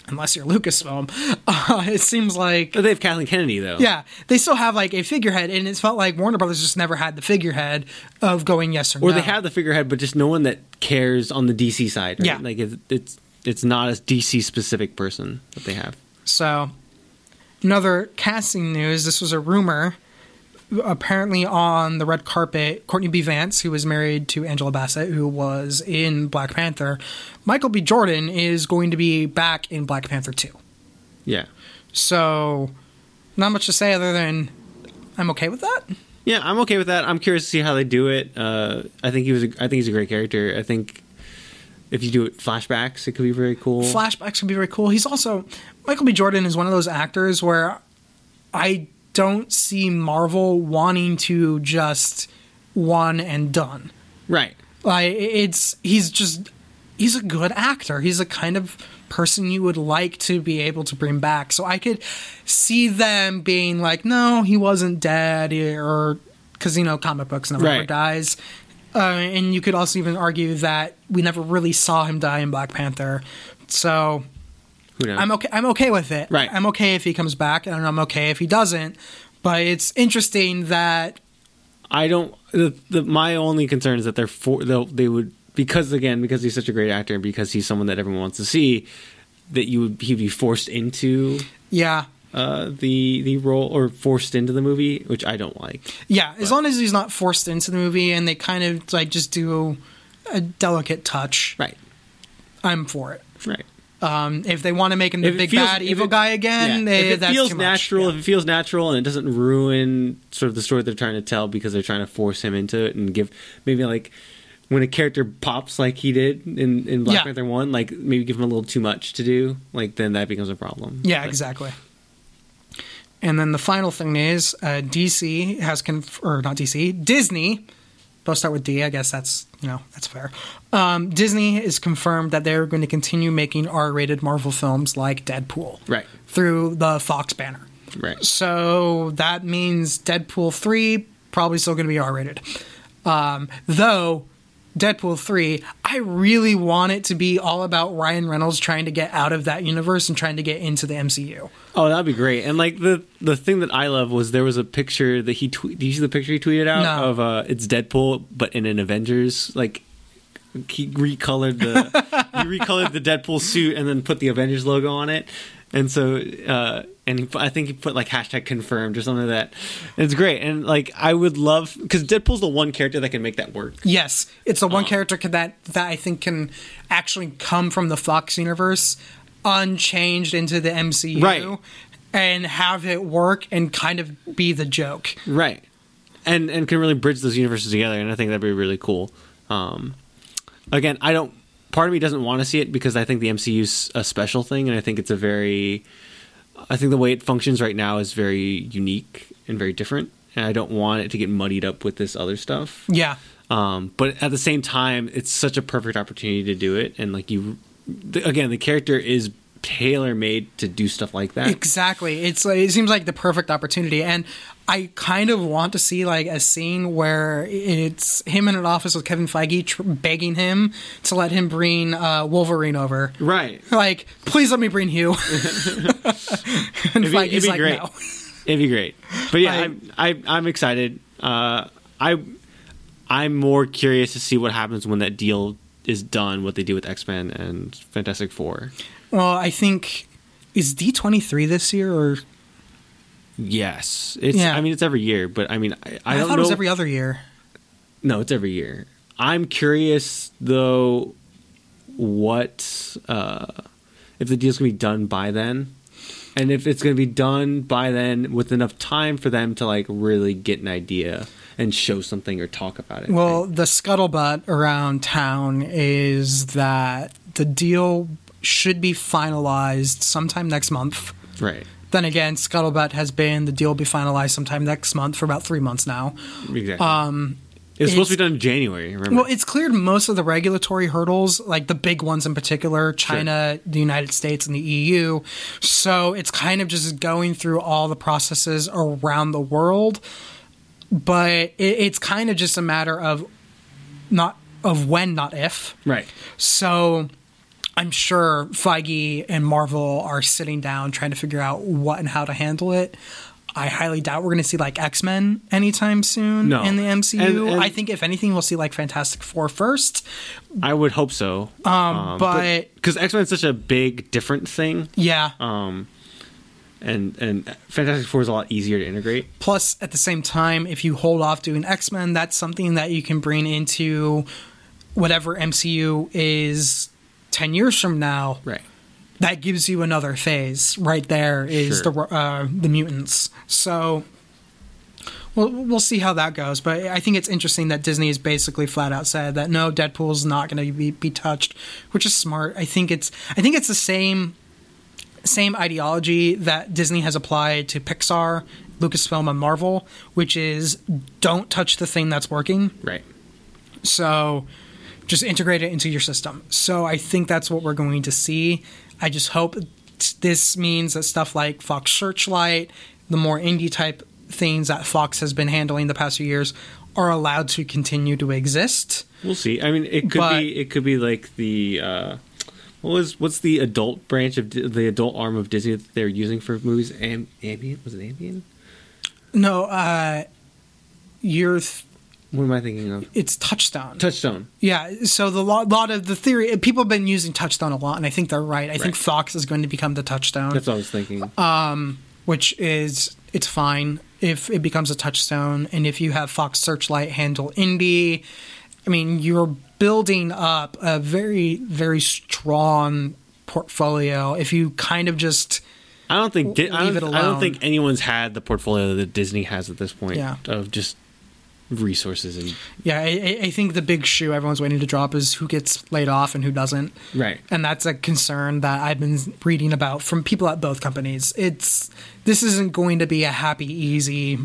unless you're Lucasfilm, uh, it seems like But they have Kathleen Kennedy though. yeah, they still have like a figurehead, and it felt like Warner Brothers just never had the figurehead of going yes or, or no. Or they have the figurehead, but just no one that cares on the DC side. Right? Yeah. like it's it's it's not a DC specific person that they have. So, another casting news. This was a rumor. Apparently on the red carpet, Courtney B. Vance, who was married to Angela Bassett, who was in Black Panther, Michael B. Jordan is going to be back in Black Panther 2. Yeah. So, not much to say other than I'm okay with that. Yeah, I'm okay with that. I'm curious to see how they do it. Uh, I think he was. A, I think he's a great character. I think if you do it flashbacks, it could be very cool. Flashbacks can be very cool. He's also Michael B. Jordan is one of those actors where I don't see Marvel wanting to just one and done. right. Like it's he's just he's a good actor. He's a kind of person you would like to be able to bring back. So I could see them being like, no, he wasn't dead, or because you know comic books never ever Right. dies. Uh, and you could also even argue that we never really saw him die in Black Panther. So? I'm okay. I'm okay with it. Right. I'm okay if he comes back, and I'm okay if he doesn't. But it's interesting that I don't. The, the my only concern is that they're for they'll, would because again because he's such a great actor and because he's someone that everyone wants to see that you would he'd be forced into yeah, uh, the the role or forced into the movie, which I don't like. Yeah, as long as he's not forced into the movie and they kind of like just do a delicate touch, Right. I'm for it. Right. Um, if they want to make him the If big feels- bad evil it- guy again, Yeah. eh, if it that's feels natural, Yeah. if it feels natural and it doesn't ruin sort of the story they're trying to tell because they're trying to force him into it and give maybe like when a character pops like he did in, in Black Yeah. Panther one, like maybe give him a little too much to do, like then that becomes a problem. Yeah, But- exactly. And then the final thing is uh, DC has conf- or not DC, Disney. Both start with D. I guess that's know that's fair. Um, Disney is confirmed that they're going to continue making R-rated Marvel films like Deadpool Right. through the Fox banner. Right. So that means Deadpool 3 probably still going to be R rated. Um, though, Deadpool 3, I really want it to be all about Ryan Reynolds trying to get out of that universe and trying to get into the MCU. Oh, that'd be great. And like the the thing that I love was there was a picture that he tweet. Did you see the picture he tweeted out No. of uh it's Deadpool but in an Avengers like he recolored the he recolored the Deadpool suit and then put the Avengers logo on it. And so uh and I think he put like hashtag confirmed or something like that. It's great. And like I would love cuz Deadpool's the one character that can make that work. Yes, it's the one character that that I think can actually come from the Fox universe unchanged into the MCU Right. and have it work and kind of be the joke. Right. And and can really bridge those universes together and I think that'd be really cool. Um again, I don't part of me doesn't want to see it because I think the MCU's a special thing and I think it's a very I think the way it functions right now is very unique and very different and I don't want it to get muddied up with this other stuff. Yeah. Um but at the same time it's such a perfect opportunity to do it and like you again the character is tailor made to do stuff like that. Exactly. It's like, it seems like the perfect opportunity, and I kind of want to see like a scene where it's him in an office with Kevin Feige tr- begging him to let him bring uh, Wolverine over. Right. Like, please let me bring Hugh. and It'd be- Feige's it'd be like, great. no. It'd be great. But yeah, I- I'm I, I'm excited. Uh, I I'm more curious to see what happens when that deal is done. What they do with X Men and Fantastic Four. Well, I think is D twenty three this year, or Yes, it's. Yeah. I mean, it's every year, but I mean, I, I, I, don't thought know. it was every other year. no, it's every year. I'm curious though, what uh, if the deal's gonna be done by then, and if it's gonna be done by then with enough time for them to like really get an idea and show something or talk about it. Well, the scuttlebutt around town is that the deal should be finalized sometime next month. right. Then again, scuttlebutt has been the deal will be finalized sometime next month for about three months now. Exactly. Um, it was supposed to be done in January. Remember? Well, it's cleared most of the regulatory hurdles, like the big ones in particular China, the United States, and the EU. So it's kind of just going through all the processes around the world. But it, it's kind of just a matter of not of when, not if. right. So I'm sure Feige and Marvel are sitting down trying to figure out what and how to handle it. I highly doubt we're going to see like X Men anytime soon No. in the MCU. And- and- I think if anything, we'll see like Fantastic Four first. I would hope so. Um, but- because X Men is such a big, different thing. Yeah, Um, and and Fantastic Four is a lot easier to integrate. Plus, at the same time, if you hold off doing X Men, that's something that you can bring into whatever MCU is 10 years from now. Right. That gives you another phase. Right there is Sure. the uh, the mutants. So we'll, we'll see how that goes. But I think it's interesting that Disney has basically flat out said that no, Deadpool's not going to be, be touched, which is smart. I think it's I think it's the same same ideology that Disney has applied to Pixar, Lucasfilm, and Marvel, which is don't touch the thing that's working. Right. So just integrate it into your system. So I think that's what we're going to see. I just hope this means that stuff like Fox Searchlight, the more indie type things that Fox has been handling the past few years, are allowed to continue to exist. We'll see. I mean, it could But- be it could be like the uh, what was what's the adult branch of the adult arm of Disney that they're using for movies? Am, Ambient was it Ambient? No, uh, you're th- What am I thinking of? it's Touchstone. Touchstone. Yeah, so the lot, lot of the theory, people have been using Touchstone a lot, and I think they're right. I think Fox is going to become the Touchstone. That's what I was thinking. Um, which is it's fine if it becomes a touchstone and if you have fox searchlight handle indie i mean you're building up a very very strong portfolio if you kind of just I don't think Di- I, leave don't, it I don't think anyone's had the portfolio that Disney has at this point Yeah. of just resources and yeah I, I- I think the big shoe everyone's waiting to drop is who gets laid off and who doesn't right. and that's a concern that I've been reading about from people at both companies. It's this isn't going to be a happy, easy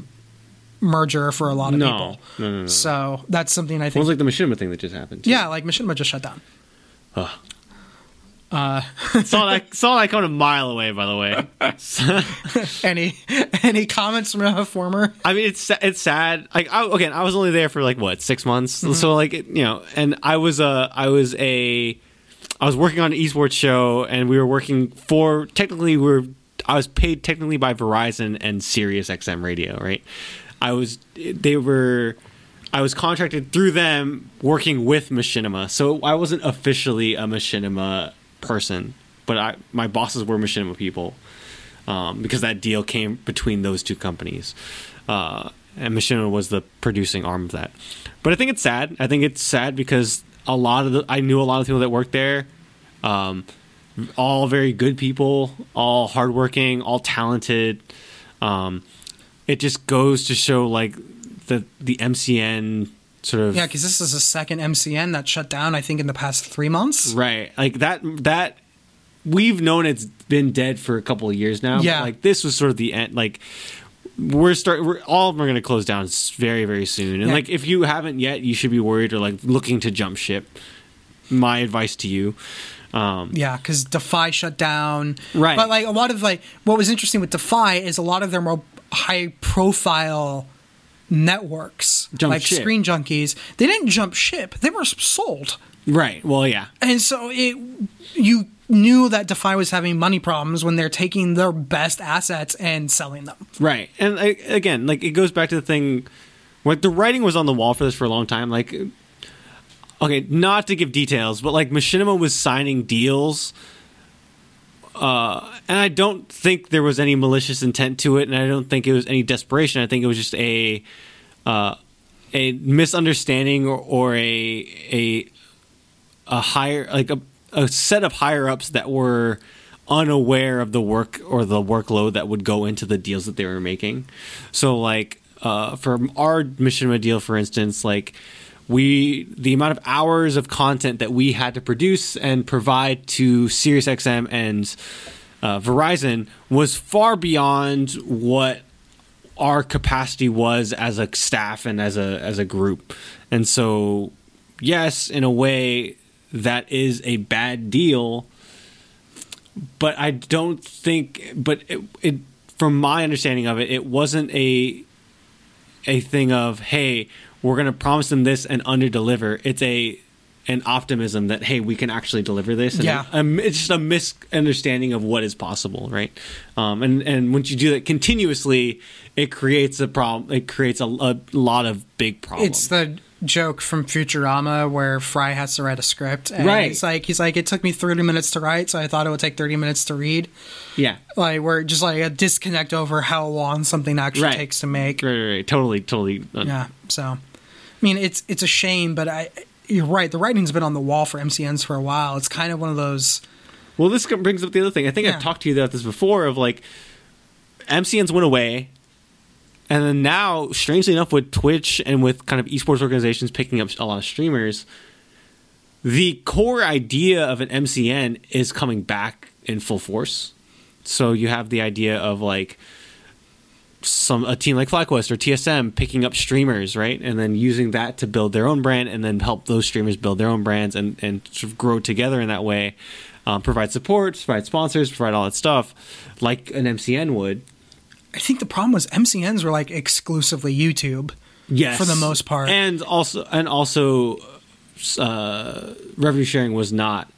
merger for a lot of No. people. No, no, no. So that's something I Well, think. it's like the Machinima thing that just happened. too. yeah, like Machinima just shut down. saw that saw that coming a mile away. By the way, Any any comments from a former? I mean, it's it's sad. Like, I, again, I was only there for like what six months, mm-hmm. so like it, you know, and I was a I was a I was working on an esports show, and we were working for technically we were I was paid technically by Verizon and Sirius XM Radio, right? I was they were. I was contracted through them working with Machinima, so I wasn't officially a Machinima person, but I my bosses were Machinima people um, because that deal came between those two companies. Uh, and Machinima was the producing arm of that. But I think it's sad. I think it's sad because a lot of the I knew a lot of people that worked there, um, all very good people, all hardworking, all talented. Um, it just goes to show like the the MCN sort of Yeah, because this is the second MCN that shut down. I think in the past three months. Right. Like that that we've known it's been dead for a couple of years now. Yeah. like this was sort of the end like we're start we're all of them are going to close down very very soon. And Yeah. like if you haven't yet, you should be worried or like looking to jump ship. My advice to you. Um Yeah, because Defy shut down. Right. But like a lot of like what was interesting with Defy is a lot of their more high profile networks, Jump like ship. Screen Junkies, they didn't jump ship. They were sold. right. Well, yeah. And so it you knew that Defy was having money problems when they're taking their best assets and selling them. Right. And I, again, like it goes back to the thing like the writing was on the wall for this for a long time like okay, not to give details, but like Machinima was signing deals uh and I don't think there was any malicious intent to it and I don't think it was any desperation. I think it was just a uh a misunderstanding or, or a a a higher like a, a set of higher ups that were unaware of the work or the workload that would go into the deals that they were making. So like uh, for our Machinima deal, for instance, like we the amount of hours of content that we had to produce and provide to SiriusXM and uh, Verizon was far beyond what our capacity was as a staff and as a as a group. And so yes, in a way that is a bad deal, but I don't think but it, it from my understanding of it, it wasn't a a thing of hey, we're going to promise them this and under deliver. It's a an optimism that hey, we can actually deliver this. And Yeah. a- it's just a misunderstanding of what is possible, right? Um, and and once you do that continuously, it creates a problem. It creates a, a lot of big problems. It's the joke from Futurama where Fry has to write a script. And Right. He's like, he's like, it took me 30 minutes to write, so I thought it would take 30 minutes to read. Yeah. Like, we're just like a disconnect over how long something actually Right. takes to make. Right, right, right. Totally, totally. uh, Yeah. So, mean, it's it's a shame, but I you're right. The writing's been on the wall for MCNs for a while. It's kind of one of those. Well, this brings up the other thing. I think Yeah. I've talked to you about this before. Of like, MCNs went away, and then now, strangely enough, with Twitch and with kind of esports organizations picking up a lot of streamers, the core idea of an MCN is coming back in full force. So you have the idea of like some a team like FlyQuest or TSM picking up streamers, right, and then using that to build their own brand, and then help those streamers build their own brands and and sort of grow together in that way. Um, provide support, provide sponsors, provide all that stuff, like an MCN would. I think the problem was MCNs were like exclusively YouTube. Yes, For the most part. and also and also, uh, revenue sharing was not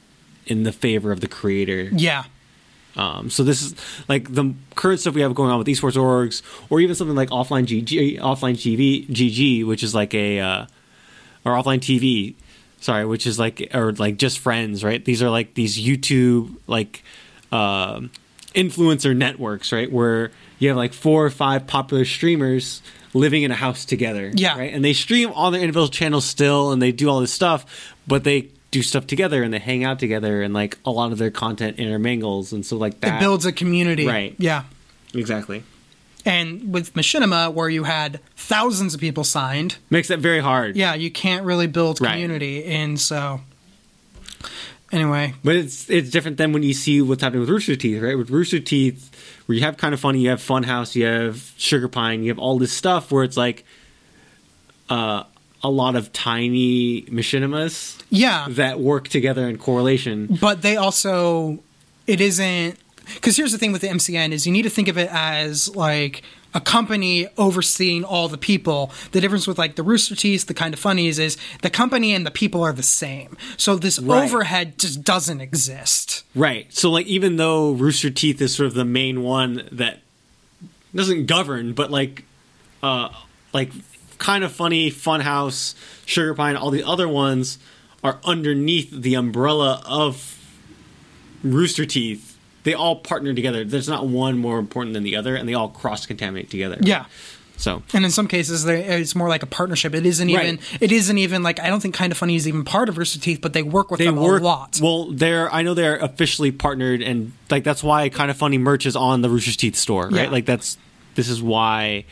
in the favor of the creator. Yeah. Um, so this is like the current stuff we have going on with esports orgs, or even something like offline GG, offline TV, GG, which is like a uh, or offline TV, sorry, which is like or like just friends, right? These are like these YouTube like um influencer networks, right? Where you have like four or five popular streamers living in a house together, Yeah. right? And they stream on their individual channels still, and they do all this stuff, but they do stuff together and they hang out together, and like a lot of their content intermingles, and so like that It builds a community. Right. Yeah. exactly And with Machinima, where you had thousands of people signed, makes that very hard. yeah, you can't really build Right. community. And so, anyway, But it's it's different than when you see what's happening with Rooster Teeth, right? With Rooster Teeth, where you have kind of funny, you have Funhaus, you have Sugar Pine, you have all this stuff where it's like uh, a lot of tiny machinimas yeah. that work together in correlation. but they also it isn't because here's the thing with the MCN is you need to think of it as like a company overseeing all the people. The difference with like the Rooster Teeth, the kind of funnies is the company and the people are the same. So this Right. overhead just doesn't exist. Right. So like even though Rooster Teeth is sort of the main one that doesn't govern, but like uh like kind of funny, Funhaus, Sugar Pine, all the other ones are underneath the umbrella of Rooster Teeth. They all partner together. There's not one more important than the other, and they all cross contaminate together. Yeah. So And in some cases, they- it's more like a partnership. It isn't Right. even. It isn't even like I don't think Kind of Funny is even part of Rooster Teeth, but they work with they them work a lot. well. They're I know they're officially partnered, and like that's why kind of funny merch is on the Rooster Teeth store, right? Yeah. Like that's this is why.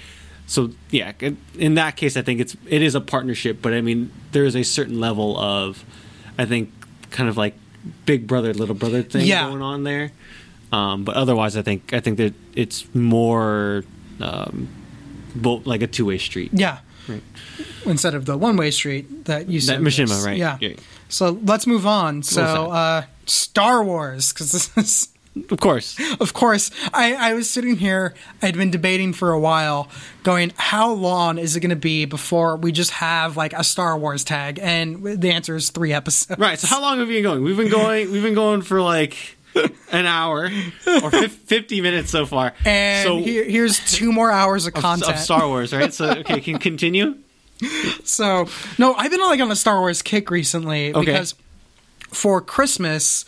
So yeah, in that case, I think it's it is a partnership, but I mean there is a certain level of, I think, kind of like big brother little brother thing Yeah. going on there. Um, but otherwise, I think I think that it's more um, bo- like a two way street. yeah. Right. Instead of the one way street that you That said. Machinima, right? Yeah. Yeah. So let's move on. So uh, Star Wars, because this is. Of course. Of course, I, I was sitting here. I'd been debating for a while, going, "How long is it going to be before we just have like a Star Wars tag?" And the answer is three episodes. Right. So how long have you been going? We've been going. We've been going for like an hour or fifty minutes so far. And so here, here's two more hours of of, content. of Star Wars, right? So okay, can continue. So no, I've been like on a Star Wars kick recently Okay. because for Christmas,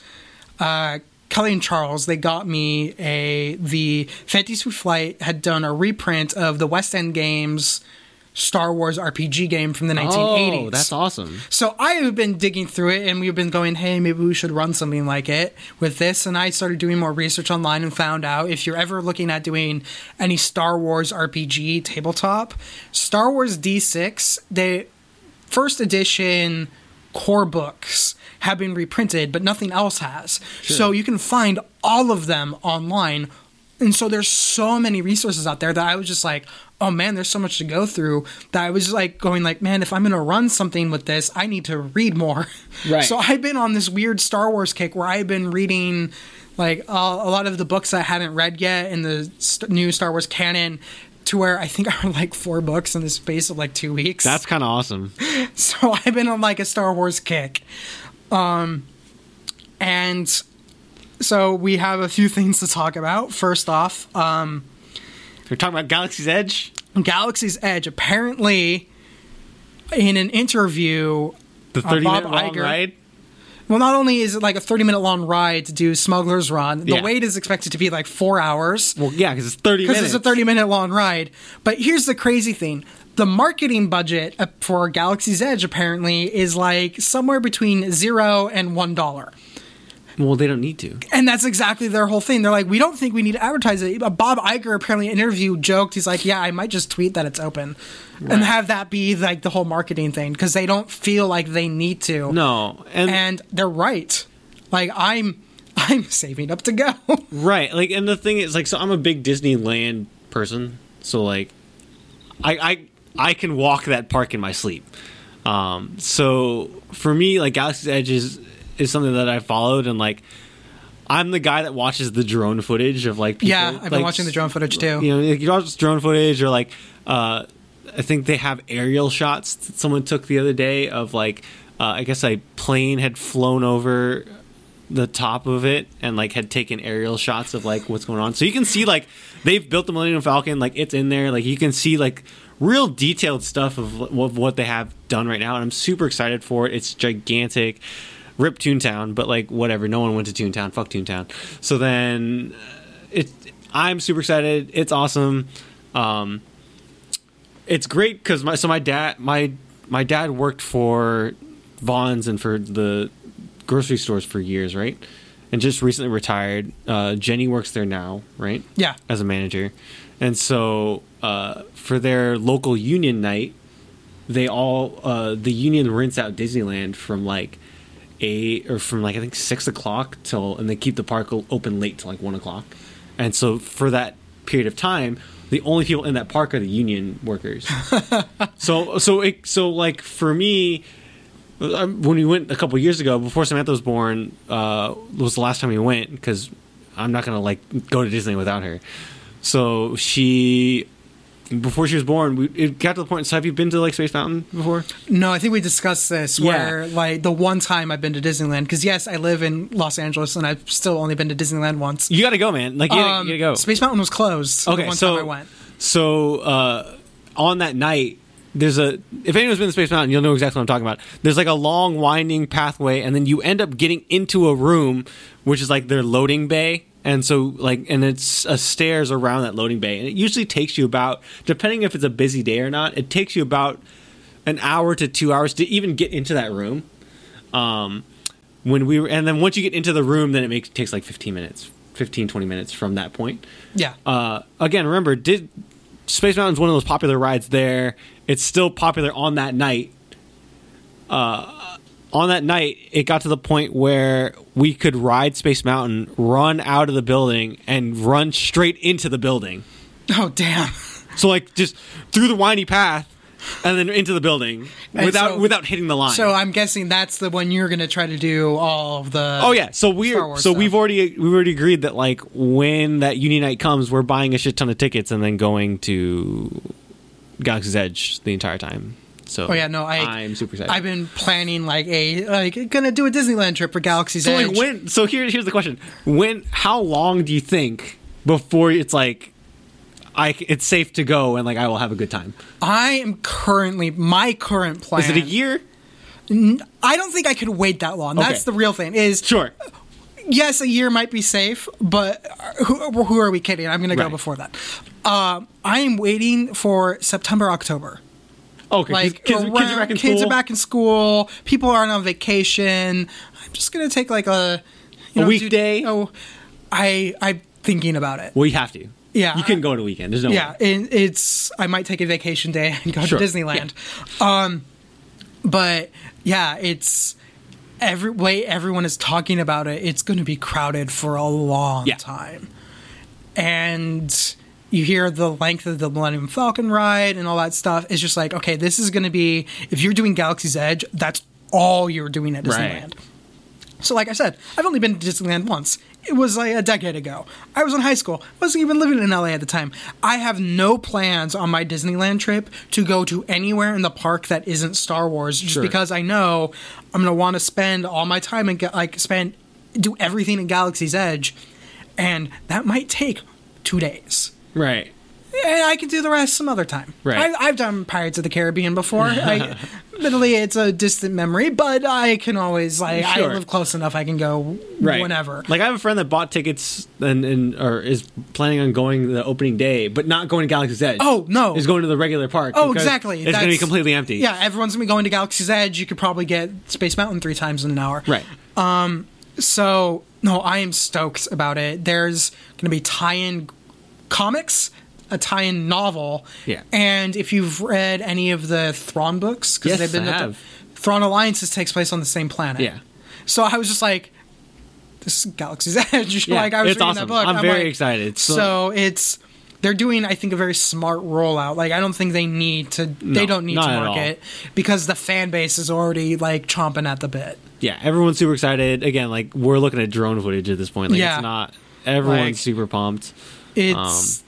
uh, Kelly and Charles they got me a the Fantasy Flight had done a reprint of the West End Games Star Wars RPG game from the 1980s. Oh, that's awesome. So I have been digging through it, and we've been going, "Hey, maybe we should run something like it with this." And I started doing more research online and found out if you're ever looking at doing any Star Wars RPG tabletop, Star Wars D6, they first edition core books have been reprinted, but nothing else has. So you can find all of them online. And so there's so many resources out there that I was just like, oh man, there's so much to go through that I was just like going like, man, if I'm gonna run something with this, I need to read more. Right. So I've been on this weird Star Wars kick where I've been reading like uh, a lot of the books I hadn't read yet in the st- new Star Wars canon. To where I think I read like four books in the space of like two weeks. That's kind of awesome. So I've been on like a Star Wars kick. Um and so we have a few things to talk about. First off, um We're talking about Galaxy's Edge. Galaxy's Edge apparently in an interview, The thirty Bob minute long Iger. ride. well, not only is it like a 30 minute long ride to do Smuggler's Run, the Yeah. wait is expected to be like four hours Well, yeah, because it's thirty because it's a 30 minute long ride. But here's the crazy thing the marketing budget uh, for Galaxy's Edge apparently is like somewhere between zero and one dollar. Well, they don't need to. And that's exactly their whole thing. They're like, we don't think we need to advertise it. Uh, Bob Iger apparently in an interview joked, he's like, yeah, I might just tweet that it's open and have that be like the whole marketing thing because they don't feel like they need to. No, and, And they're right. Like, I'm. I'm saving up to go. right, like, and the thing is, like, so I'm a big Disneyland person, so like, I I I can walk that park in my sleep. Um, so for me, like, Galaxy's Edge is is something that I followed, and like, I'm the guy that watches the drone footage of like, people, yeah, I've been like, watching the drone footage too. you know, like, you watch drone footage or like, uh, I think they have aerial shots that someone took the other day of like, uh, I guess a plane had flown over the top of it and like had taken aerial shots of like what's going on. So you can see like they've built the Millennium Falcon, like it's in there. Like you can see like real detailed stuff of, of what they have done right now, and I'm super excited for it. It's gigantic. Rip Toontown, but like whatever. No one went to Toontown. Fuck Toontown. So then it I'm super excited. It's awesome. Um, it's great because my so my dad my my dad worked for Vons and for the grocery stores for years, right? And just recently retired. Uh, Jenny works there now, right? Yeah. as a manager. And so uh, for their local union night, they all uh, the union rents out Disneyland from like eight or from like I think six o'clock till, and they keep the park open late till like one o'clock. And so for that period of time, the only people in that park are the union workers. so so it so like for me. uh, When we went a couple years ago, before Samantha was born, uh, was the last time we went because I'm not gonna like go to Disney without her. So she, before she was born, we, it got to the point. So have you been to like Space Mountain before? No, I think we discussed this Yeah. where like the one time I've been to Disneyland because yes, I live in Los Angeles and I've still only been to Disneyland once. You got to go, man. Like you, gotta, Um, you gotta go. Space Mountain was closed. Okay, the one so time I went. so uh, on that night, there's a. If anyone's been to Space Mountain, you'll know exactly what I'm talking about. There's like a long winding pathway, and then you end up getting into a room, which is like their loading bay. And so, like, and it's a stairs around that loading bay, and it usually takes you about, depending if it's a busy day or not, it takes you about an hour to two hours to even get into that room. Um, when we were, and then once you get into the room, then it makes takes like 15 minutes, 15 20 minutes from that point Yeah. uh, again, remember, did Space Mountain's one of those popular rides there. It's still popular on that night. Uh, on that night, it got to the point where we could ride Space Mountain, run out of the building, and run straight into the building. oh damn. So, like, just through the windy path, and then into the building And without so- without hitting the line. So I'm guessing that's the one you're going to try to do all of the. Oh yeah, so we're so stuff. we've already we've already agreed that like when that uni night comes, we're buying a shit ton of tickets and then going to Galaxy's Edge the entire time. So Oh yeah, no, I I'm super excited. I've been planning like a like gonna do a Disneyland trip for Galaxy's so Edge. like when so here here's the question: When how long do you think before it's like I, it's safe to go and like I will have a good time? I am currently my current plan. Is it a year? I don't think I could wait that long. That's the real thing. Is Sure. yes, a year might be safe, but who, who are we kidding? I'm going to go Right. before that. Um, I am waiting for September, October. Okay. Like kids, kids, kids are back in kids school. are back in school. People aren't on vacation. I'm just going to take like a you A know, weekday? Do, oh, I I'm thinking about it. Well, you have to. Yeah. You can go on a weekend. There's no Yeah, it's I might take a vacation day and go Sure. to Disneyland. Um, but yeah, it's every way everyone is talking about it. It's going to be crowded for a long Yeah. time, and you hear the length of the Millennium Falcon ride and all that stuff. It's just like okay, this is going to be if you're doing Galaxy's Edge, that's all you're doing at Right. Disneyland. So, like I said, I've only been to Disneyland once. It was like a decade ago. I was in high school. wasn't even living in LA at the time. I have no plans on my Disneyland trip to go to anywhere in the park that isn't Star Wars, just Sure. because I know I'm gonna want to spend all my time and like spend do everything in Galaxy's Edge, and that might take two days. Right. and I can do the rest some other time. Right. I, I've done Pirates of the Caribbean before. I, admittedly, it's a distant memory, but I can always like Sure. I live close enough. I can go whenever. Like I have a friend that bought tickets and, and or is planning on going the opening day, but not going to Galaxy's Edge. Oh, no. is going to the regular park. Oh, exactly. It's going to be completely empty. Yeah, everyone's gonna be going to Galaxy's Edge. You could probably get Space Mountain three times in an hour. right. Um. So no, I am stoked about it. There's gonna be tie-in comics, a tie-in novel. Yeah. And if you've read any of the Thrawn books, because Yes, they've been I at the- have. Thrawn Alliances takes place on the same planet. Yeah. So I was just like, this is Galaxy's Edge. Yeah, like I was it's reading awesome. that book. I'm very like- excited. So- So, it's they're doing, I think, a very smart rollout. Like I don't think they need to. they No, don't need to market because the fan base is already like chomping at the bit. Yeah, everyone's super excited. Again, like we're looking at drone footage at this point. Like Yeah. it's not everyone's Like- super pumped. It's Um,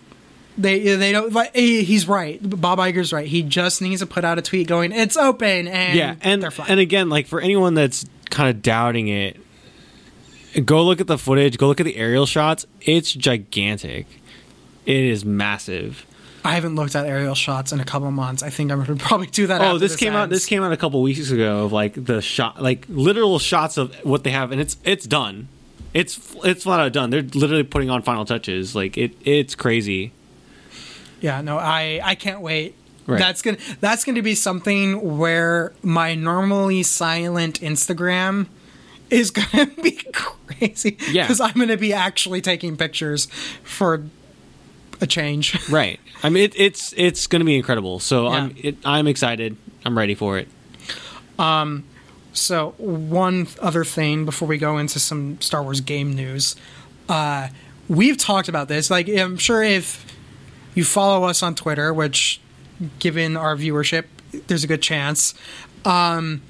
they they don't like he- he's right. Bob Iger's right. He just needs to put out a tweet going, "It's open," and yeah, and and again, like for anyone that's kind of doubting it, go look at the footage. Go look at the aerial shots. It's gigantic. It is massive. I haven't looked at aerial shots in a couple of months. I think I'm to probably do that. Oh, after this came out. This came out a couple weeks ago of like the shot, like literal shots of what they have, and it's it's done. It's it's flat out done. They're literally putting on final touches. Like it, it's crazy. Yeah, no, I I can't wait. Right. That's gonna that's gonna be something where my normally silent Instagram is gonna be crazy. Yeah. because I'm gonna be actually taking pictures for a change. Right. I mean, it, it's it's going to be incredible. So I'm it, I'm excited. I'm ready for it. Um, So one other thing before we go into some Star Wars game news, uh, we've talked about this. Like I'm sure if you follow us on Twitter, which given our viewership, there's a good chance. Um,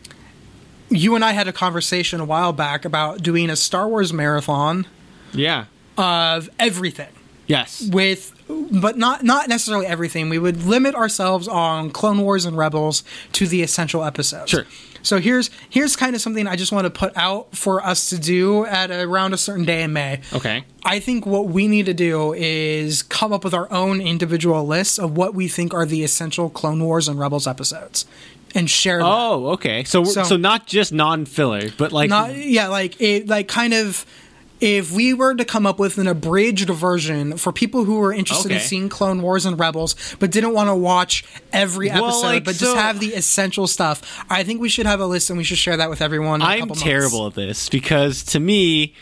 you and I had a conversation a while back about doing a Star Wars marathon Yeah. of everything Yes. with but not not necessarily everything. We would limit ourselves on Clone Wars and Rebels to the essential episodes. Sure. So here's here's kind of something I just want to put out for us to do at around a certain day in May. Okay. I think what we need to do is come up with our own individual lists of what we think are the essential Clone Wars and Rebels episodes and share them. Oh, okay. So So- so, not just non-filler, but like Not yeah, like it like kind of if we were to come up with an abridged version for people who were interested in seeing Clone Wars and Rebels but didn't want to watch every Well, episode like, but so- just have the essential stuff, I think we should have a list and we should share that with everyone. I'm terrible at this because to me,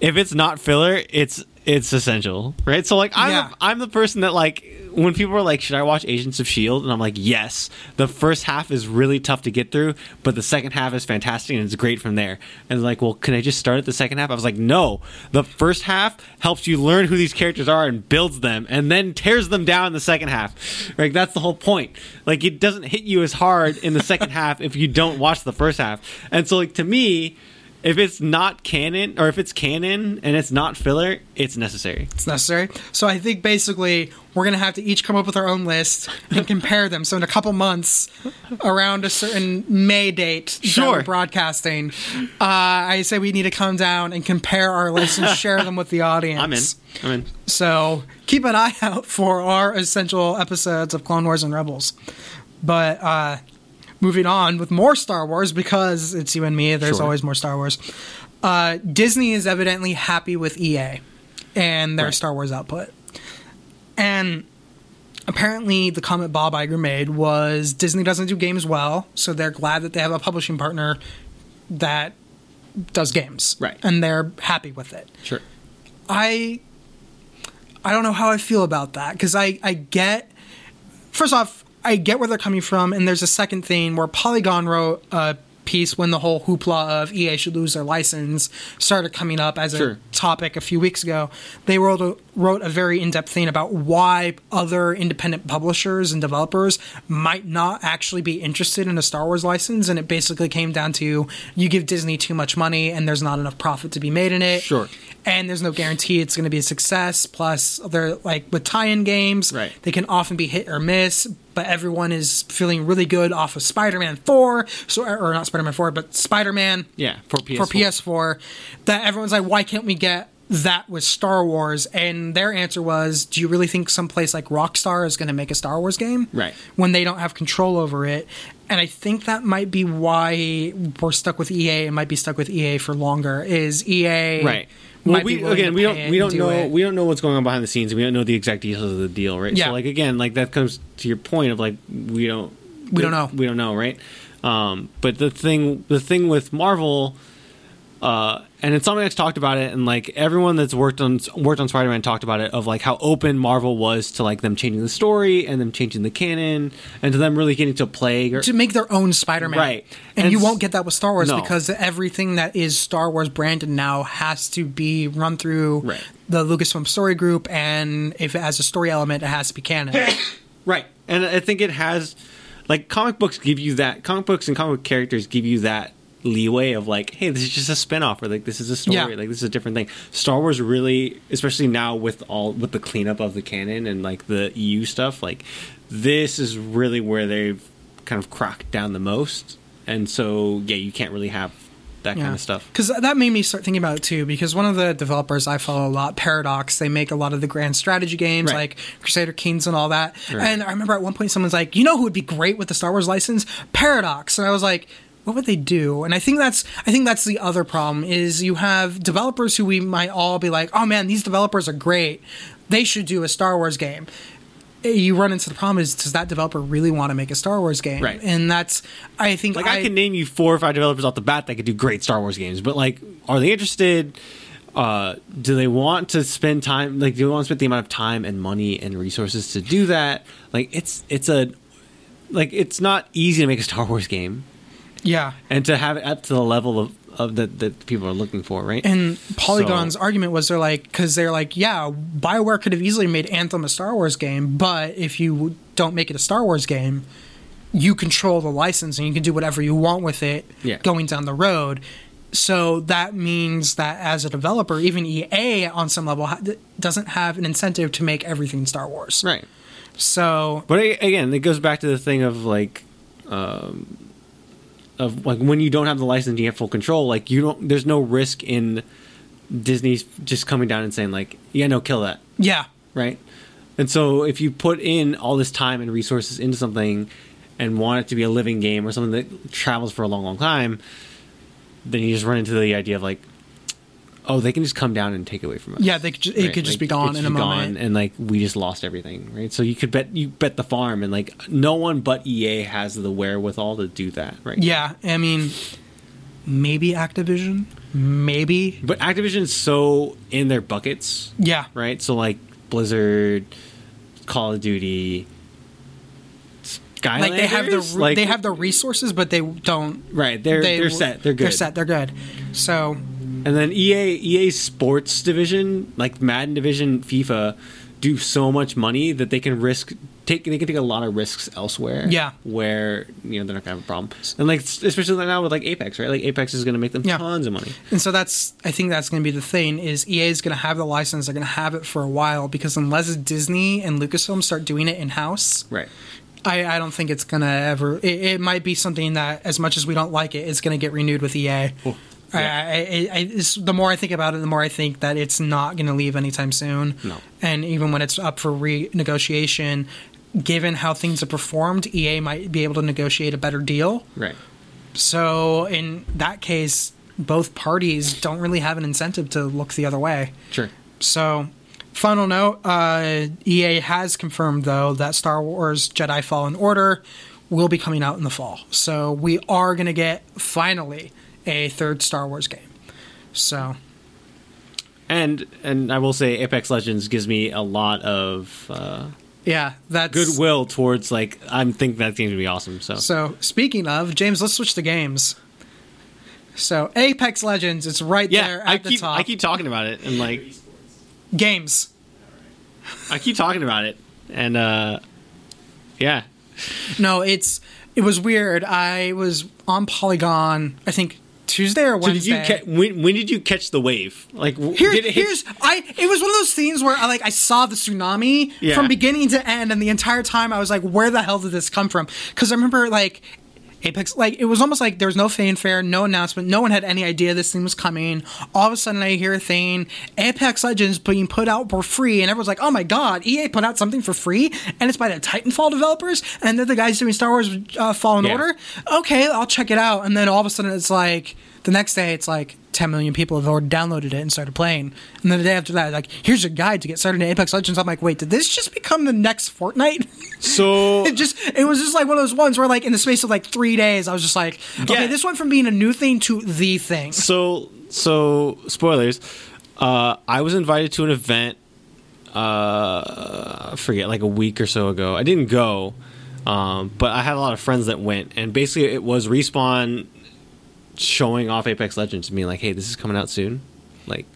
if it's not filler, it's it's essential, right? So like I'm Yeah. the, I'm the person that like when people are like, should I watch Agents of Shield? And I'm like, yes. The first half is really tough to get through, but the second half is fantastic and it's great from there. And like, well, can I just start at the second half? I was like, no. The first half helps you learn who these characters are and builds them, and then tears them down in the second half. Like that's the whole point. Like it doesn't hit you as hard in the second half if you don't watch the first half. And so like to me. If it's not canon, or if it's canon and it's not filler, it's necessary. It's necessary. So I think basically we're gonna have to each come up with our own list and compare them. So in a couple months, around a certain May date Sure. broadcasting, uh, I say we need to come down and compare our lists and share them with the audience. I'm in. I'm in. So keep an eye out for our essential episodes of Clone Wars and Rebels. But uh, moving on with more Star Wars because it's you and me. There's Sure. always more Star Wars. Uh, Disney is evidently happy with EA and their Right. Star Wars output. And apparently, the comment Bob Iger made was Disney doesn't do games well, so they're glad that they have a publishing partner that does games, Right. And they're happy with it. Sure. I I don't know how I feel about that because I I get first off I get where they're coming from, and there's a second thing where Polygon wrote a piece when the whole hoopla of EA should lose their license started coming up as Sure. a topic a few weeks ago. They wrote a, wrote a very in depth thing about why other independent publishers and developers might not actually be interested in a Star Wars license, and it basically came down to you give Disney too much money and there's not enough profit to be made in it Sure. and there's no guarantee it's going to be a success. Plus, they're like with tie-in games, Right. they can often be hit or miss. But everyone is feeling really good off of Spider-Man Four, so or not Spider-Man Four, but Spider-Man Yeah. For PS4. for PS4. That everyone's like, why can't we get that was Star Wars, and their answer was, "Do you really think someplace like Rockstar is going to make a Star Wars game? Right. When they don't have control over it." And I think that might be why we're stuck with EA and might be stuck with EA for longer. Is EA right well, we again we don't we don't do know it. we don't know what's going on behind the scenes and we don't know the exact details of the deal right Yeah. so like again like that comes to your point of like we don't We don't know. we don't know right um but the thing the thing with marvel uh and Insomniac's talked about it, and like everyone that's worked on worked on Spider-Man talked about it of like how open Marvel was to like them changing the story and them changing the canon and to them really getting to play or, to make their own Spider-Man. Right. And, And you won't get that with Star Wars No. because everything that is Star Wars branded now has to be run through Right. the Lucasfilm Story Group, and if it has a story element, it has to be canon. Right. And I think it has like comic books give you that comic books and comic characters give you that leeway of like, hey, this is just a spin-off or like this is a story, Yeah. like this is a different thing. Star Wars really especially now with all with the cleanup of the canon and like the EU stuff, like this is really where they've kind of cracked down the most. And so yeah, you can't really have that kind of stuff. Because that made me start thinking about it too. Because one of the developers I follow a lot, Paradox, they make a lot of the grand strategy games Right. like Crusader Kings and all that. Right. And I remember at one point someone's like, "You know who would be great with the Star Wars license? Paradox." And I was like. What would they do? And I think that's I think that's the other problem is you have developers who we might all be like, oh man, these developers are great. They should do a Star Wars game. You run into the problem is does that developer really want to make a Star Wars game? Right. And that's I think Like I, can name you four or five developers off the bat that could do great Star Wars games, but like, are they interested? Uh, do they want to spend time? Like, do they want to spend the amount of time and money and resources to do that? Like, it's it's a like it's not easy to make a Star Wars game yeah. and to have it up to the level of of that that people are looking for, right? And Polygon's So- argument was they're like, because they're like, yeah, Bioware could have easily made Anthem a Star Wars game, but if you don't make it a Star Wars game, you control the license and you can do whatever you want with it Yeah. going down the road. So that means that as a developer, even EA on some level ha- doesn't have an incentive to make everything Star Wars. right. So But again, it goes back to the thing of like, um, of like when you don't have the license, you have full control. Like you don't, there's no risk in Disney's just coming down and saying like, yeah, no, kill that, yeah, right? And so if you put in all this time and resources into something and want it to be a living game or something that travels for a long, long time, then you just run into the idea of like, oh, they can just come down and take it away from us. yeah, they could ju- it Right, could just like, be gone in a just moment. and like we just lost everything, right? So you could bet you bet the farm, and like no one but EA has the wherewithal to do that, right? Yeah, I mean, maybe Activision, maybe. But Activision's so in their buckets, Yeah, right? So like Blizzard, Call of Duty, Skylanders, like they have the like, they have the resources, but they don't. right. They're they they, are set. They're good. They're set. They're good. So And then EA EA Sports division, like Madden division, FIFA, do so much money that they can risk take they can take a lot of risks elsewhere. Yeah. where you know they're not gonna have a problem. And like especially now with like Apex, right? Like Apex is gonna make them Yeah. tons of money. and so that's I think that's going to be the thing is EA is going to have the license. They're going to have it for a while because unless Disney and Lucasfilm start doing it in house, Right. I, I don't think it's going to ever. It, it might be something that as much as we don't like it, it's going to get renewed with EA. I, yeah. I, I, I, the more I think about it, the more I think that it's not going to leave anytime soon. No. And even when it's up for renegotiation, given how things have performed, EA might be able to negotiate a better deal. Right. So in that case, both parties don't really have an incentive to look the other way. Sure. So, final note: uh, EA has confirmed though that Star Wars Jedi Fallen Order will be coming out in the fall. So we are going to get finally a third Star Wars game. So And and I will say Apex Legends gives me a lot of uh, yeah, that's goodwill towards like I'm thinking that game's gonna be awesome. So, So speaking of James, let's switch the games. So Apex Legends, it's right yeah, there at I the keep top. I keep talking about it and like games. I keep talking about it and uh yeah No, it's it was weird. I was on Polygon, I think Tuesday or So did Wednesday. you ca- when, when did you catch the wave? Like Here, it here's I. It was one of those things where I like I saw the tsunami Yeah. from beginning to end, and the entire time I was like, "Where the hell did this come from?" Because I remember like Apex, like it was almost like there was no fanfare, no announcement, no one had any idea this thing was coming. All of a sudden, I hear a thing: Apex Legends being put out for free, and everyone's like, "Oh my god, EA put out something for free, and it's by the Titanfall developers, and they're the guys doing Star Wars uh, Fallen Yeah. Order." Okay, I'll check it out, and then all of a sudden, it's like the next day, it's like 10 million people have already downloaded it and started playing, and then the day after that, like, here's a guide to get started in Apex Legends. I'm like, wait, did this just become the next Fortnite? So it just it was just like one of those ones where like in the space of like three days i was just like okay Yeah. this went from being a new thing to the thing so so spoilers. Uh, I was invited to an event. Uh, I forget like a week or so ago. I didn't go, um, but I had a lot of friends that went, and basically it was respawn showing off Apex Legends, and being like, "Hey, this is coming out soon. Like,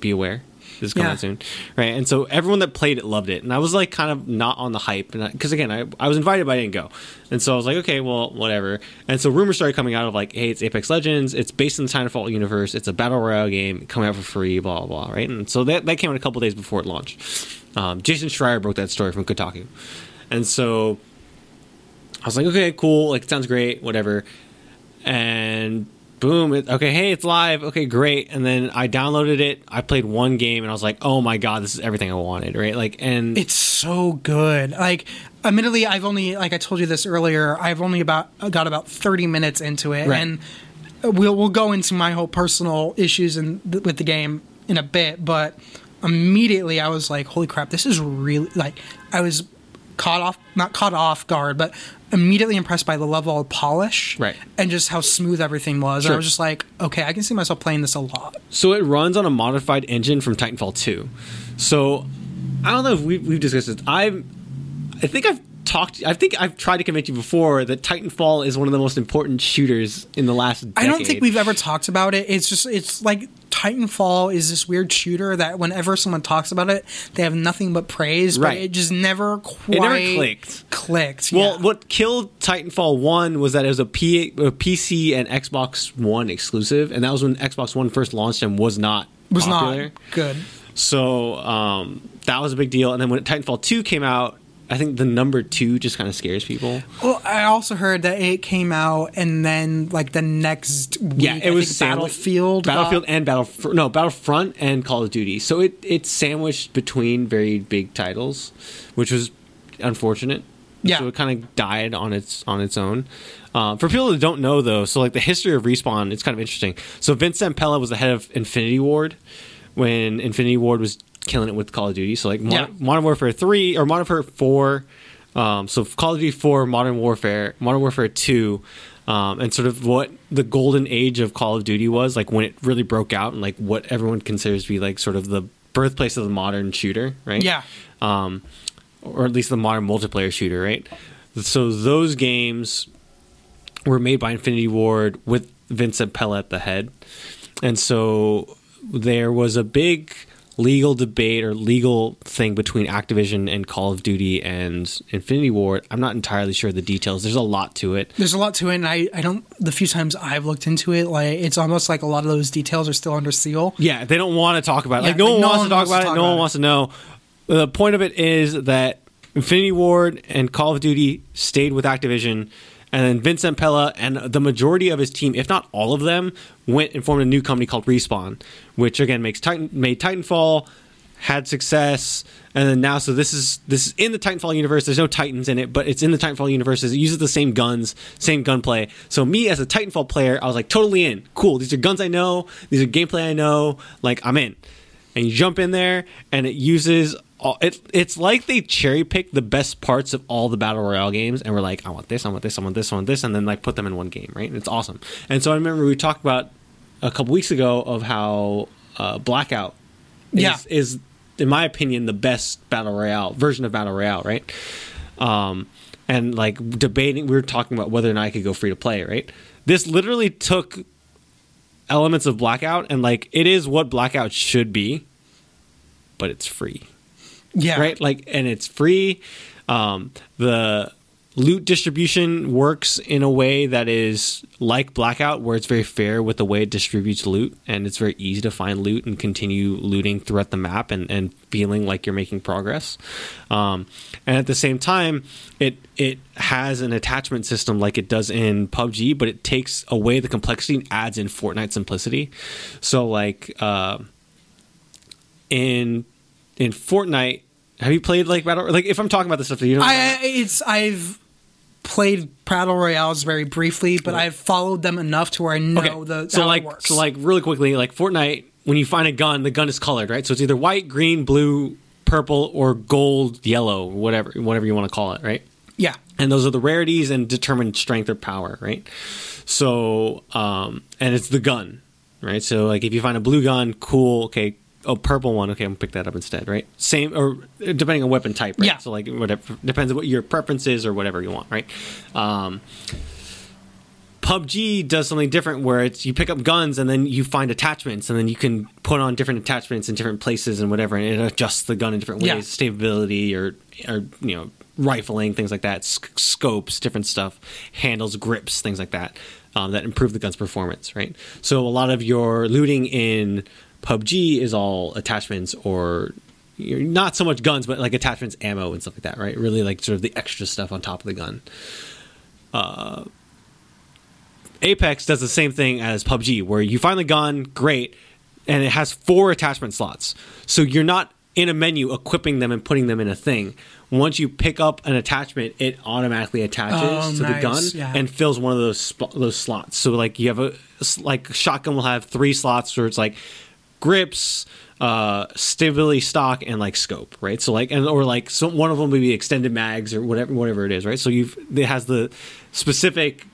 be aware." This is coming Yeah. out soon, right? And so everyone that played it loved it, and I was like kind of not on the hype, because again, I, I was invited but I didn't go, and so I was like, okay, well, whatever. And so rumors started coming out of like, hey, it's Apex Legends, it's based in the Titanfall universe, it's a battle royale game coming out for free, blah blah blah, right? And so that that came out a couple days before it launched. Um, Jason Schreier broke that story from Kotaku, and so I was like, okay, cool, like it sounds great, whatever. And boom, it, okay, hey, it's live. Okay, great. And then I downloaded it. I played one game, and I was like, oh my god, this is everything I wanted, right? Like, and it's so good like admittedly i've only like i told you this earlier i've only about got about 30 minutes into it Right. and we'll we'll go into my whole personal issues in, with the game in a bit but immediately i was like holy crap this is really like i was caught off not caught off guard but immediately impressed by the level of polish Right. and just how smooth everything was and i was just like okay i can see myself playing this a lot So it runs on a modified engine from Titanfall 2. So I don't know if we've, we've discussed this. I'm, I think I've talked. I think I've tried to convince you before that Titanfall is one of the most important shooters in the last. Decade. I don't think we've ever talked about it. It's just it's like Titanfall is this weird shooter that whenever someone talks about it, they have nothing but praise. Right. But it just never quite It never clicked. Clicked. Well, yeah. what killed Titanfall One was that it was a, P- a PC and Xbox One exclusive, and that was when Xbox One first launched and was not was popular. not good. So um, that was a big deal. And then when Titanfall 2 came out, I think the number two just kind of scares people. Well, I also heard that it came out and then like the next week, Yeah, it I was sandwich- Battlefield. got- Battlefield and Battle no Battlefront and Call of Duty. So it it's sandwiched between very big titles, which was unfortunate. Yeah. So it kind of died on its on its own. Um, for people that don't know though, so like the history of Respawn, it's kind of interesting. So Vince Zampella was the head of Infinity Ward when Infinity Ward was killing it with Call of Duty. So like Modern, Yeah. Modern Warfare three or Modern Warfare four. Um, so Call of Duty four, Modern Warfare, Modern Warfare two, um, and sort of what the golden age of Call of Duty was, like when it really broke out, and like what everyone considers to be like sort of the birthplace of the modern shooter, right? Yeah. um, or at least the modern multiplayer shooter, right? So those games were made by Infinity Ward with Vince Zampella at the head, and so there was a big legal debate or legal thing between Activision and Call of Duty and Infinity Ward. I'm not entirely sure the details. There's a lot to it. There's a lot to it, and I, I don't. The few times I've looked into it, like it's almost like a lot of those details are still under seal. Yeah, they don't want to talk about it. Yeah, like no like, one no wants one to talk wants to about it. talk No one about wants to know. The point of it is that Infinity Ward and Call of Duty stayed with Activision, and then Vince Zampella and the majority of his team, if not all of them, went and formed a new company called Respawn, which again makes Titan made Titanfall, had success, and then now so this is this is in the Titanfall universe. There's no Titans in it, but it's in the Titanfall universe. It uses the same guns, same gunplay. So me as a Titanfall player, I was like totally in. Cool. These are guns I know. These are gameplay I know. Like I'm in. And you jump in there, and it uses. All, it, it's like they cherry pick the best parts of all the battle royale games, and we're like, I want this, I want this, I want this, I want this, and then like put them in one game, right? And it's awesome. And so I remember we talked about a couple weeks ago of how uh, Blackout is, Yeah. is, in my opinion, the best battle royale version of battle royale, right? Um, and like debating, we were talking about whether or not I could go free to play, right? This literally took elements of Blackout, and like it is what Blackout should be, but it's free Yeah, right? Like, and it's free. Um, the loot distribution works in a way that is like Blackout, where it's very fair with the way it distributes loot, and it's very easy to find loot and continue looting throughout the map and, and feeling like you're making progress. Um, and at the same time, it it has an attachment system like it does in PUBG, but it takes away the complexity and adds in Fortnite simplicity. So like uh, in in Fortnite. Have you played like battle? Like, if I'm talking about this stuff you don't, I it's I've played battle royales very briefly, but I've followed them enough to where I know the so how like it works. so like really quickly like Fortnite when you find a gun the gun is colored right so it's either white green blue purple or gold yellow whatever whatever you want to call it right yeah, and those are the rarities and determine strength or power right so um and it's the gun right so like if you find a blue gun cool okay a purple one okay i'm gonna pick that up instead right same or depending on weapon type right Yeah. so like whatever depends on what your preference is or whatever you want right um PUBG does something different where it's you pick up guns and then you find attachments and then you can put on different attachments in different places and whatever and it adjusts the gun in different ways, Yeah. stability or or you know rifling things like that, sc- scopes, different stuff, handles, grips, things like that um, that improve the gun's performance, right? So a lot of your looting in PUBG is all attachments or not so much guns, but like attachments, ammo, and stuff like that, right? Really like sort of the extra stuff on top of the gun. Uh, Apex does the same thing as PUBG, where you find the gun, great, and it has four attachment slots. So you're not in a menu equipping them and putting them in a thing. Once you pick up an attachment, it automatically attaches Oh, to the gun yeah. and fills one of those sp- those slots. So like you have a like shotgun will have three slots where it's like grips, uh, stability stock, and like scope, right? So like and or like so one of them would be extended mags or whatever whatever it is, right? So you've it has the specific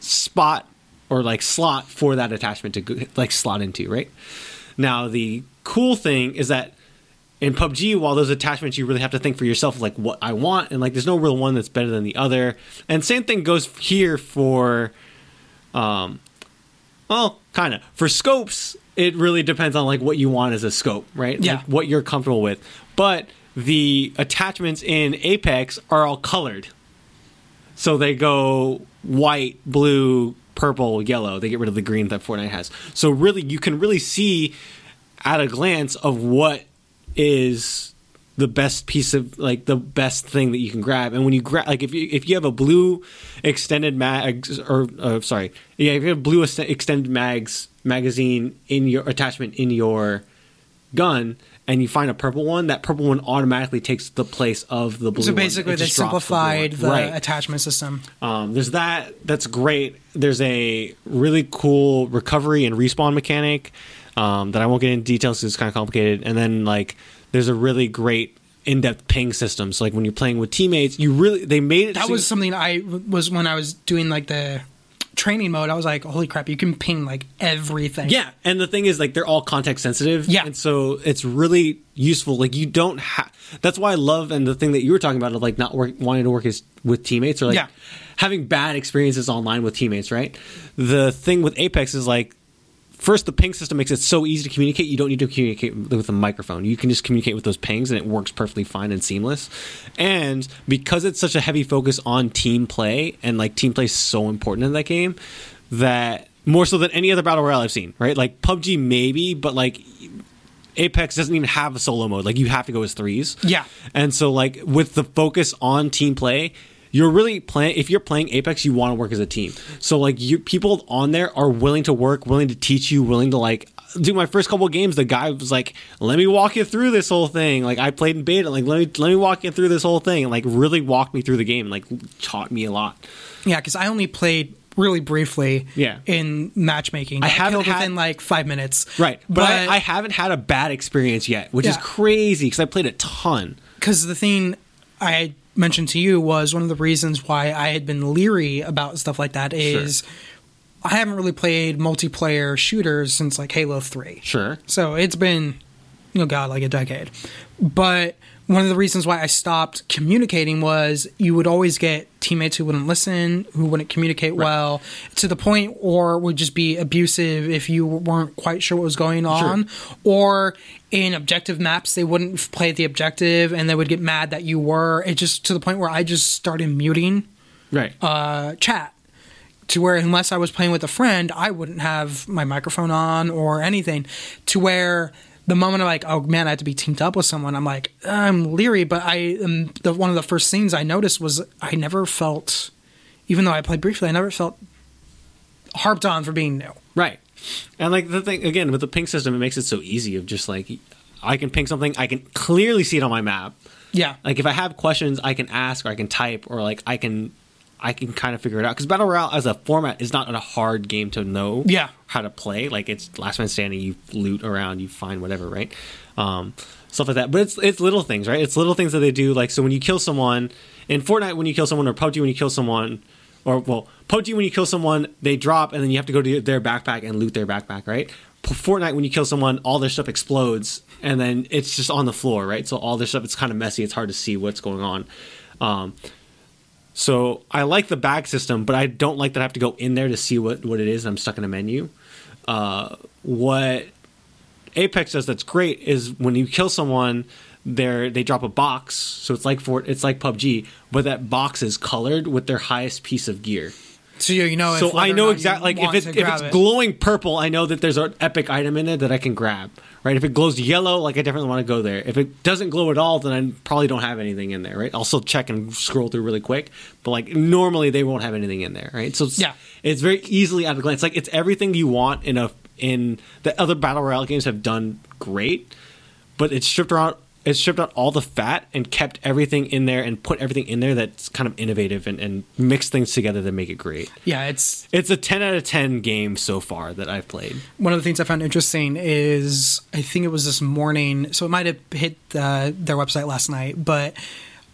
spot or like slot for that attachment to like slot into, right? Now the cool thing is that in PUBG, while those attachments you really have to think for yourself like what I want, and like there's no real one that's better than the other. And same thing goes here for um well, kind of. For scopes, it really depends on like what you want as a scope, right? Yeah. Like what you're comfortable with. But the attachments in Apex are all colored. So they go white, blue, purple, yellow. They get rid of the green that Fortnite has. So really, you can really see at a glance of what is the best piece of like the best thing that you can grab. And when you grab, like if you if you have a blue extended mags or uh, sorry, yeah, if you have blue ex- extended mags magazine in your attachment in your gun. And you find a purple one. That purple one automatically takes the place of the blue. so basically they just drops blue simplified one. the right. attachment system. Um, there's that. That's great. There's a really cool recovery and respawn mechanic um, that I won't get into details because it's kind of complicated. And then like there's a really great in-depth ping system. So like when you're playing with teammates, you really they made it. That so- was something I was when I was doing like the training mode. I was like, holy crap, you can ping like everything. Yeah, and the thing is, like, they're all context sensitive. Yeah. and so it's really useful. Like, you don't have. That's why I love, and the thing that you were talking about of like not work, wanting to work is with teammates or like Yeah. having bad experiences online with teammates. Right. The thing with Apex is like. First, the ping system makes it so easy to communicate. You don't need to communicate with a microphone. You can just communicate with those pings, and it works perfectly fine and seamless. And because it's such a heavy focus on team play, and like team play is so important in that game, that more so than any other battle royale I've seen, right? Like PUBG maybe, but like Apex doesn't even have a solo mode. Like you have to go as threes. Yeah. And so like with the focus on team play, you're really playing if you're playing Apex, you want to work as a team. So like you people on there are willing to work, willing to teach you, willing to like do my first couple of games, the guy was like, "Let me walk you through this whole thing." Like I played in beta, like let me let me walk you through this whole thing, and like really walked me through the game, and, like taught me a lot. yeah, because I only played really briefly. Yeah. in matchmaking, I Got haven't had- within like five minutes. Right, but, I, I haven't had a bad experience yet, which is crazy because I played a ton. because the thing I mentioned to you was one of the reasons why I had been leery about stuff like that is I haven't really played multiplayer shooters since like Halo Three. Sure. So it's been, you know, God, like a decade. But one of the reasons why I stopped communicating was you would always get teammates who wouldn't listen, who wouldn't communicate well, to the point, or would just be abusive if you weren't quite sure what was going on, or in objective maps they wouldn't play the objective and they would get mad that you were. It just to the point where I just started muting Right. uh, chat to where unless I was playing with a friend, I wouldn't have my microphone on or anything. To where the moment I'm like, oh man, I have to be teamed up with someone, I'm like, I'm leery. But I, um, the one of the first things I noticed was I never felt, even though I played briefly, I never felt harped on for being new. Right. And like the thing again with the ping system, it makes it so easy of just like I can ping something, I can clearly see it on my map. Yeah, Like if I have questions, I can ask or I can type or like I can I can kind of figure it out because battle royale as a format is not a hard game to know. Yeah. how to play. Like it's last man standing. You loot around, you find whatever, right? Um, stuff like that. But it's it's little things, right? It's little things that they do. Like so when you kill someone in Fortnite, when you kill someone, or PUBG when you kill someone, or well, PUBG when you kill someone, they drop and then you have to go to their backpack and loot their backpack, right? Fortnite when you kill someone, all their stuff explodes and then it's just on the floor, right? So all their stuff, it's kind of messy. It's hard to see what's going on. Um, so I like the bag system, but I don't like that I have to go in there to see what, what it is. I'm stuck in a menu. Uh, what Apex does that's great is when you kill someone, they they drop a box. So it's like for it's like PUBG, but that box is colored with their highest piece of gear. so you know. So I know exactly like if it's if it's it. glowing purple, I know that there's an epic item in it that I can grab. Right? If it glows yellow, like I definitely want to go there. If it doesn't glow at all, then I probably don't have anything in there. Right? I'll still check and scroll through really quick, but like normally they won't have anything in there. Right? So it's, Yeah. it's very easily at a glance. Like it's everything you want in a in the other battle royale games have done great, but it's stripped out it's stripped out all the fat and kept everything in there and put everything in there that's kind of innovative and, and mixed things together to make it great. yeah, it's It's a 10 out of 10 game so far that I've played. one of the things I found interesting is I think it was this morning, so it might have hit uh, their website last night, but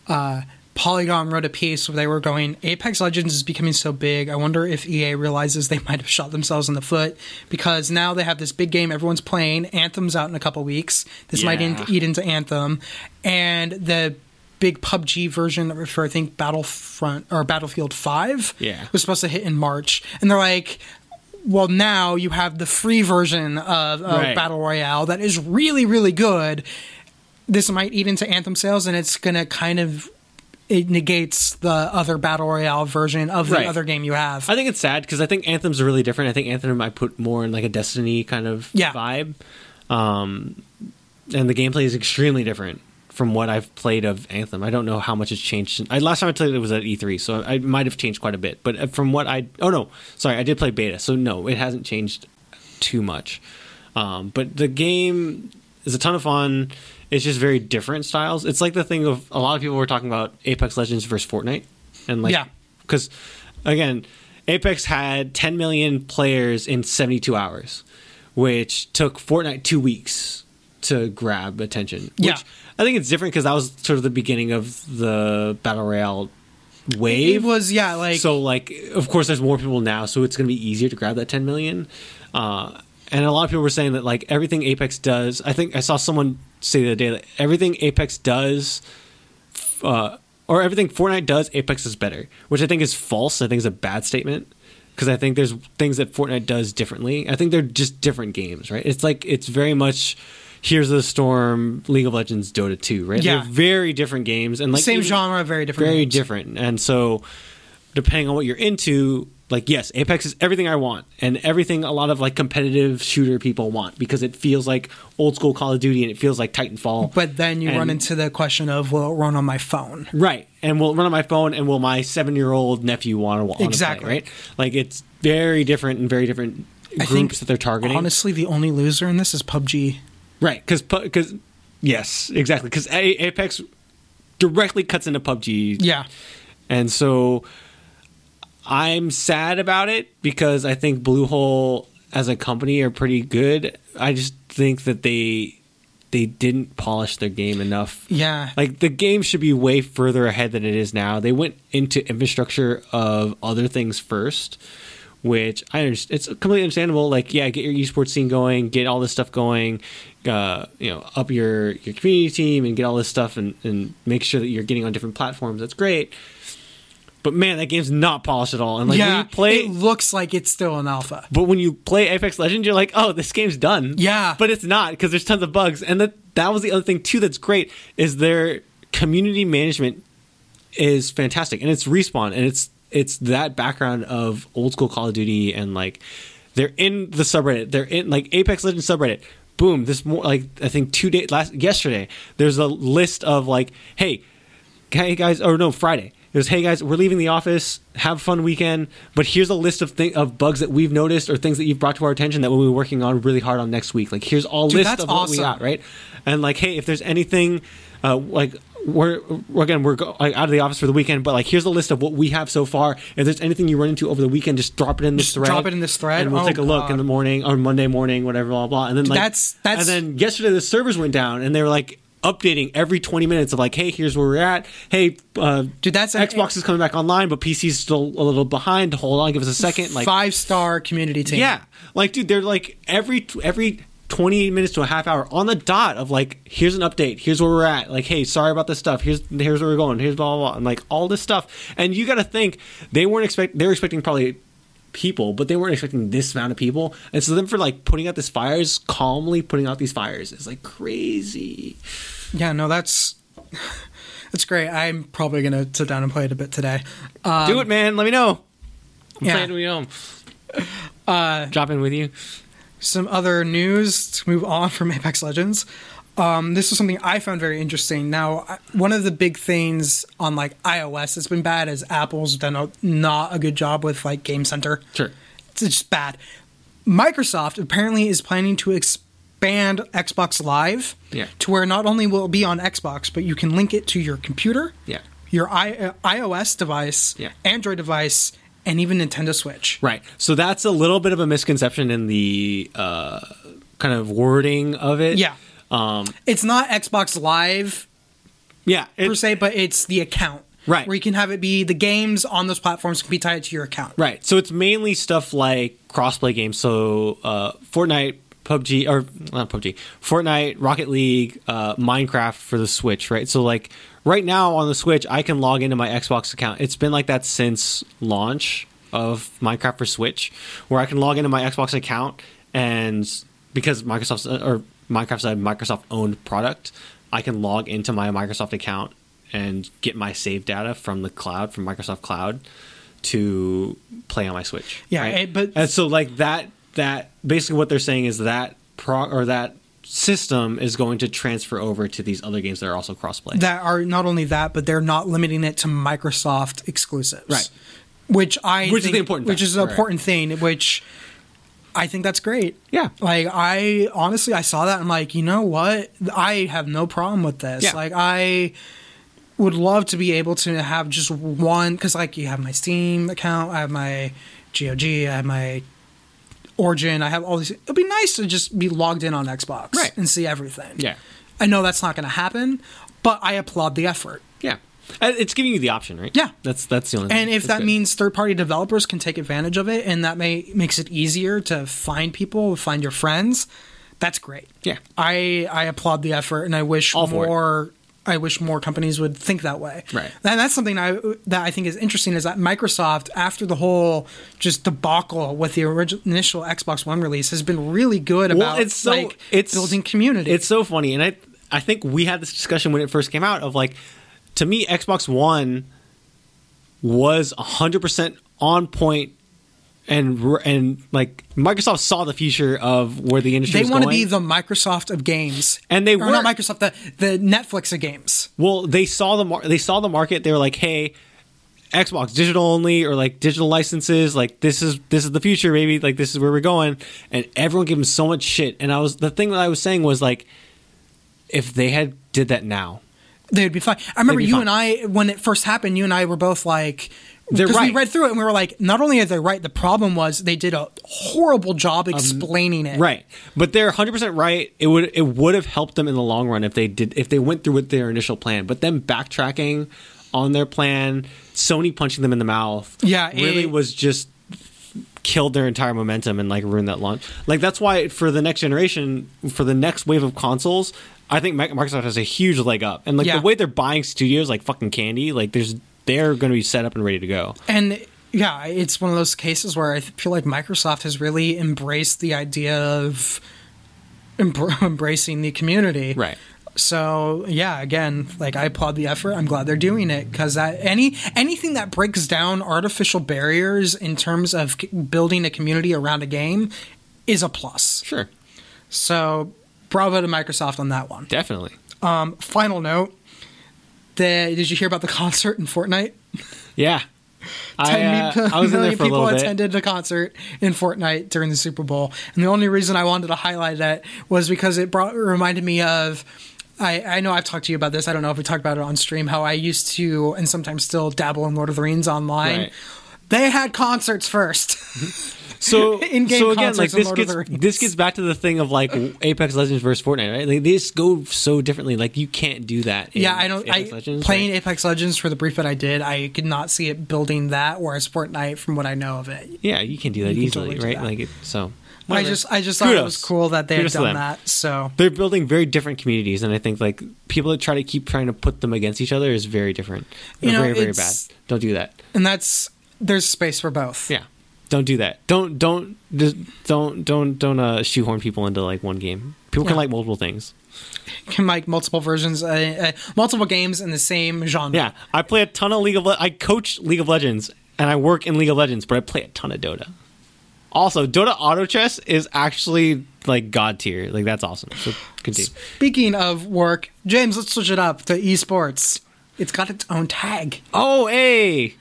uh, Polygon wrote a piece where they were going, Apex Legends is becoming so big. I wonder if EA realizes they might have shot themselves in the foot because now they have this big game everyone's playing. Anthem's out in a couple weeks. This might in- eat into Anthem, and the big PUBG version for I think Battlefront or Battlefield Five Yeah. was supposed to hit in March, and they're like, well, now you have the free version of, of Right. Battle Royale that is really, really good. This might eat into Anthem sales, and it's going to kind of it negates the other Battle Royale version of the Right. other game you have. I think it's sad because I think Anthem's are really different. I think Anthem I put more in like a Destiny kind of Yeah. vibe. Um, and the gameplay is extremely different from what I've played of Anthem. I don't know how much has changed. I, last time I played it was at E3, so I might have changed quite a bit. But uh, from what I oh no, sorry, I did play beta, so no, it hasn't changed too much. Um, but the game is a ton of fun. It's just very different styles. It's like the thing of a lot of people were talking about Apex Legends versus Fortnite, and like Yeah. because again, Apex had 10 million players in 72 hours, which took Fortnite two weeks to grab attention. Which Yeah. I think it's different because that was sort of the beginning of the battle royale wave. it was yeah, like so like, of course, there's more people now, so it's going to be easier to grab that 10 million. Uh, and a lot of people were saying that like everything Apex does. I think I saw someone say the day that everything Apex does uh, or everything Fortnite does, Apex is better, which I think is false. I think is a bad statement because I think there's things that Fortnite does differently. I think they're just different games, right? It's like it's very much Heroes of the Storm, League of Legends, Dota 2, right? Yeah. They're very different games and like same genre, very different. very games. different. And so, depending on what you're into, like yes, Apex is everything I want, and everything a lot of like competitive shooter people want because it feels like old school Call of Duty and it feels like Titanfall. But then you And- run into the question of will it run on my phone? right, and will it run on my phone, and will my seven year old nephew want to Exactly. play? Right, like it's very different and very different I groups that they're targeting. Honestly, the only loser in this is PUBG. Right, because because yes, exactly, because Apex directly cuts into PUBG. Yeah, And so I'm sad about it because I think Bluehole as a company are pretty good. I just think that they they didn't polish their game enough. yeah. Like the game should be way further ahead than it is now. They went into infrastructure of other things first, which I understand. It's completely understandable. Like, yeah, get your esports scene going, get all this stuff going, uh, you know, up your your community team and get all this stuff and, and make sure that you're getting on different platforms. That's great. But man, that game's not polished at all. And like when you play, it looks like it's still an alpha. but when you play Apex Legends, you're like, oh, this game's done. Yeah. but it's not because there's tons of bugs. And that that was the other thing too that's great is their community management is fantastic, and it's respawn, and it's it's that background of old school Call of Duty, and like they're in the subreddit, they're in like Apex Legends subreddit. Boom! This more like I think two days last yesterday. There's a list of like, hey, hey guys, or no, Friday. It was, hey guys, we're leaving the office. Have a fun weekend. But here's a list of th- of bugs that we've noticed or things that you've brought to our attention that we'll be working on really hard on next week. Like here's all Dude, list of what we got, right? And like, hey, if there's anything, uh, like we're we're- again we're go- like, out of the office for the weekend, but like here's a list of what we have so far. If there's anything you run into over the weekend, just drop it in this Just thread. drop it in this thread? and we'll Oh, take a look in the morning or Monday morning, whatever, blah blah. And then like that's- that's- and then yesterday the servers went down and they were like updating every 20 minutes of like hey here's where we're at. Hey uh Dude, that's an- xbox is coming back online but pc's still a little behind. Hold on give us a second like Five star community team. yeah. Like dude they're like every every 20 minutes to a half hour on the dot of like here's an update here's where we're at. Like hey sorry about this stuff. Here's here's where we're going. Here's blah blah blah. And like all this stuff. And you got to think they weren't expect they were expecting probably people but they weren't expecting this amount of people and so then for like putting out these fires calmly putting out these fires is like crazy Yeah, no, that's that's great. I'm probably gonna sit down and play it a bit today. Um, do it man let me know i'm yeah. playing when you home uh drop in with you some other news to move on from Apex Legends. Um, this is something I found very interesting. Now, one of the big things on like iOS that's been bad is Apple's done a, not a good job with like Game Center. sure It's just bad. Microsoft apparently is planning to expand Xbox Live Yeah. to where not only will it be on Xbox, but you can link it to your computer, yeah your I, uh, iOS device, Yeah. Android device, and even Nintendo Switch. Right. So that's a little bit of a misconception in the uh, kind of wording of it. Yeah. Um, It's not Xbox Live yeah. it- per se, but it's the account. Right. Where you can have it be the games on those platforms can be tied to your account. right. So it's mainly stuff like crossplay games. So uh, Fortnite, PUBG, or not PUBG, Fortnite, Rocket League, uh, Minecraft for the Switch. Right. So like right now on the Switch, I can log into my Xbox account. It's been like that since launch of Minecraft for Switch, where I can log into my Xbox account and because Microsoft's or Minecraft's a Microsoft owned product, I can log into my Microsoft account and get my save data from the cloud from Microsoft Cloud to play on my Switch. Yeah, right? and- but- and so like that that basically what they're saying is that pro or that system is going to transfer over to these other games that are also crossplay. That are not only that, but they're not limiting it to Microsoft exclusives. Right. Which I Which is the important which fact, is an right. important thing, which I think that's great. Yeah. Like I honestly I saw that I'm like, you know what? I have no problem with this. Yeah. Like I would love to be able to have just one because like you have my Steam account, I have my GOG, I have my Origin, I have all these. It'd be nice to just be logged in on Xbox Right. and see everything. Yeah. I know that's not going to happen, but I applaud the effort. Uh, It's giving you the option, right? Yeah. That's that's the only And if that's that good. means third-party developers can take advantage of it, and that may makes it easier to find people, find your friends, that's great. Yeah. I I applaud the effort, and I wish All more. I wish more companies would think that way. Right. And that's something I that I think is interesting is that Microsoft, after the whole just debacle with the original initial Xbox One release, has been really good Well, about it's so like it's building community. It's so funny, and I I think we had this discussion when it first came out of like, to me, Xbox One was hundred percent on point, and and like Microsoft saw the future of where the industry. Is. They want to be the Microsoft of games, And they or not. Microsoft, the the Netflix of games. Well, they saw the mar- they saw the market. They were like, "Hey, Xbox digital only or like digital licenses. Like this is this is the future, baby. Like this is where we're going." And everyone gave them so much shit. And I was the thing that I was saying was like, if they had did that now, they would be fine. I remember you fine. and I when it first happened. You and I were both like, They're because we right. read through it and we were like, not only are they right, the problem was they did a horrible job explaining it. Um, right? But they're 100 percent right. It would it would have helped them in the long run if they did if they went through with their initial plan. But them backtracking on their plan, Sony punching them in the mouth, Yeah, really it- was just killed their entire momentum and like ruined that launch. Like that's why for the next generation, for the next wave of consoles, I think Microsoft has a huge leg up. And like Yeah. the way they're buying studios like fucking candy, like there's they're going to be set up and ready to go. And yeah, it's one of those cases where I feel like Microsoft has really embraced the idea of embr- embracing the community. Right. So yeah, again, like I applaud the effort. I'm glad they're doing it because that any anything that breaks down artificial barriers in terms of c- building a community around a game is a plus. Sure. So bravo to Microsoft on that one. Definitely. Um, final note: the, Did you hear about the concert in Fortnite? Yeah. I, 10 uh, I was in there million for a people little bit. attended the concert in Fortnite during the Super Bowl, and the only reason I wanted to highlight that was because it brought reminded me of. I, I know I've talked to you about this. I don't know if we talked about it on stream. How I used to and sometimes still dabble in Lord of the Rings online. Right. They had concerts first. So, in-game so again, like this gets this gets back to the thing of like Apex Legends versus Fortnite, right? Like they just go so differently. Like you can't do that. in yeah, I don't. I Apex Legends, playing right? Apex Legends for the brief that I did, I could not see it building that. Whereas Fortnite, from what I know of it, Yeah, you can do that You easily, totally right? that. Like it, so. I just I just thought it was cool that they Kudos had done that. So they're building very different communities, and I think like people that try to keep trying to put them against each other is very different. You They're know, very very bad. Don't do that. and that's there's space for both. Yeah, don't do that. Don't don't just don't don't don't uh, shoehorn people into like one game. People can like multiple things. can like multiple versions, uh, uh, multiple games in the same genre. Yeah, I play a ton of League of. Le- I coach League of Legends, and I work in League of Legends, but I play a ton of Dota. Also, Dota Auto Chess is actually like god tier. Like that's awesome. So continue. Speaking of work, James, let's switch it up to esports. It's got its own tag. Oh, hey,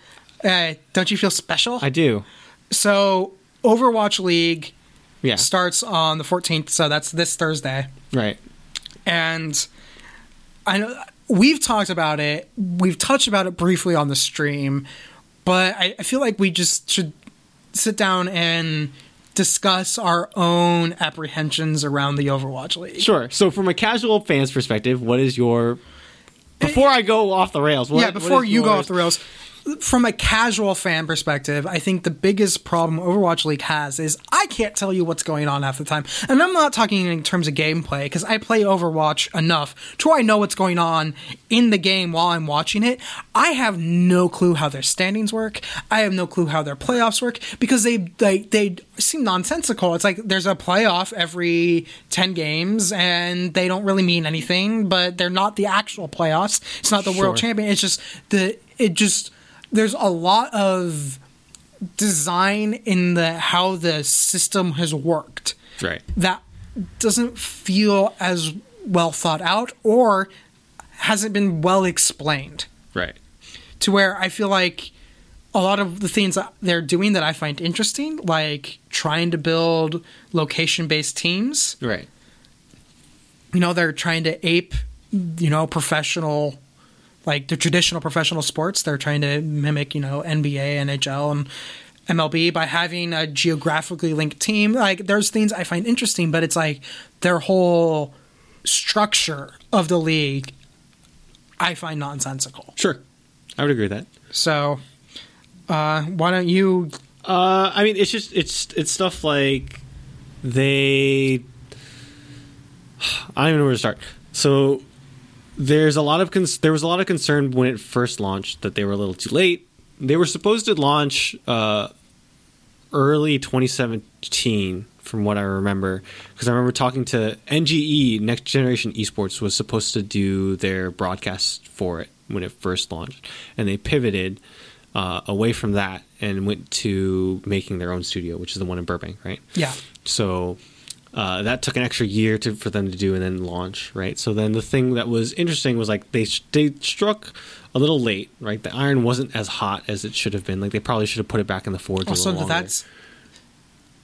Uh, don't you feel special? I do. So, Overwatch League Yeah, starts on the 14th, so that's this Thursday. right. and I know we've talked about it. We've touched about it briefly on the stream, but I, I feel like we just should sit down and discuss our own apprehensions around the Overwatch League. Sure. So, from a casual fan's perspective, what is your before I go off the rails? What, yeah, before you go off the rails. From a casual fan perspective, I think the biggest problem Overwatch League has is I can't tell you what's going on half the time. And I'm not talking in terms of gameplay, because I play Overwatch enough to where I know what's going on in the game while I'm watching it. I have no clue how their standings work. I have no clue how their playoffs work because they they, they seem nonsensical. It's like there's a playoff every 10 games and they don't really mean anything, but they're not the actual playoffs. It's not the world champion. It's just the it just there's a lot of design in the how the system has worked Right. that doesn't feel as well thought out or hasn't been well explained Right. to where I feel like a lot of the things that they're doing that I find interesting, like trying to build location based teams, Right. you know, they're trying to ape, you know, professional, like the traditional professional sports. They're trying to mimic, you know, NBA, NHL, and MLB by having a geographically linked team. Like, there's things I find interesting, but it's like their whole structure of the league I find nonsensical. Sure. I would agree with that. So, uh, why don't you? Uh, I mean, it's just it's it's stuff like they. I don't even know where to start. So there's a lot of cons- there was a lot of concern when it first launched that they were a little too late. They were supposed to launch uh, early 2017, from what I remember, because I remember talking to NGE Next Generation Esports was supposed to do their broadcast for it when it first launched, and they pivoted uh, away from that and went to making their own studio, which is the one in Burbank, right? Yeah, So uh, that took an extra year to, for them to do and then launch, right? So then the thing that was interesting was like they they struck a little late, right? The iron wasn't as hot as it should have been. Like they probably should have put it back in the forge. Also, that's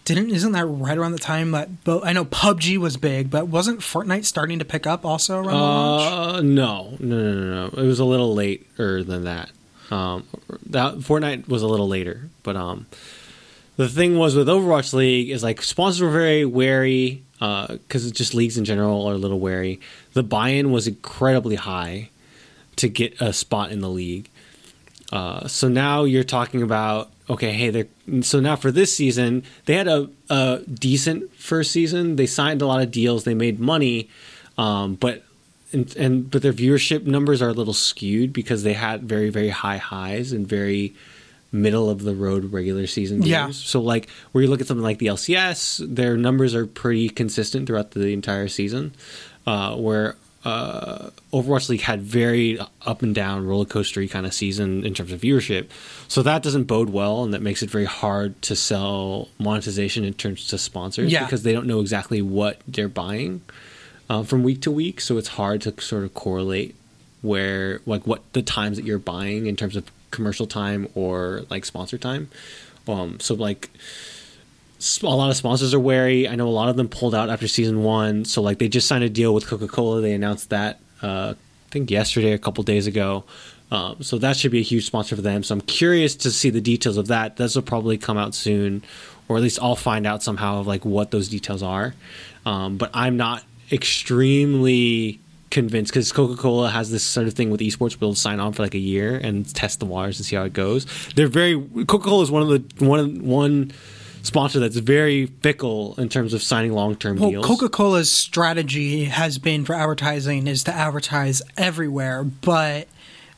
didn't isn't that right around the time that bo- I know PUBG was big, but wasn't Fortnite starting to pick up also around the launch? Uh, no, no, no, no, no. It was a little later than that. Um, that Fortnite was a little later, but um, the thing was with Overwatch League is like sponsors were very wary because it's just leagues in general are a little wary. The buy-in was incredibly high to get a spot in the league. Uh, so now you're talking about okay, hey, they're so now for this season they had a, a decent first season. They signed a lot of deals, they made money, um, but and, and but their viewership numbers are a little skewed because they had very very high highs and very middle of the road regular season games. Yeah. So like where you look at something like the LCS, their numbers are pretty consistent throughout the entire season. Uh, where uh, Overwatch League had very up and down roller coastery kind of season in terms of viewership. So that doesn't bode well, and that makes it very hard to sell monetization in terms to sponsors Yeah. because they don't know exactly what they're buying um, from week to week. So it's hard to sort of correlate where like what the times that you're buying in terms of commercial time or like sponsor time. Um, so like a lot of sponsors are wary. I know a lot of them pulled out after season one. So like they just signed a deal with Coca Cola. They announced that uh, I think yesterday, a couple days ago. Um, so that should be a huge sponsor for them. So I'm curious to see the details of that. This will probably come out soon, or at least I'll find out somehow of like what those details are. Um, but I'm not extremely convinced because Coca-Cola has this sort of thing with esports they'll sign on for like a year and test the waters and see how it goes. They're very Coca-Cola is one of the one one sponsor that's very fickle in terms of signing long-term Well, deals. Coca-Cola's strategy has been for advertising is to advertise everywhere, but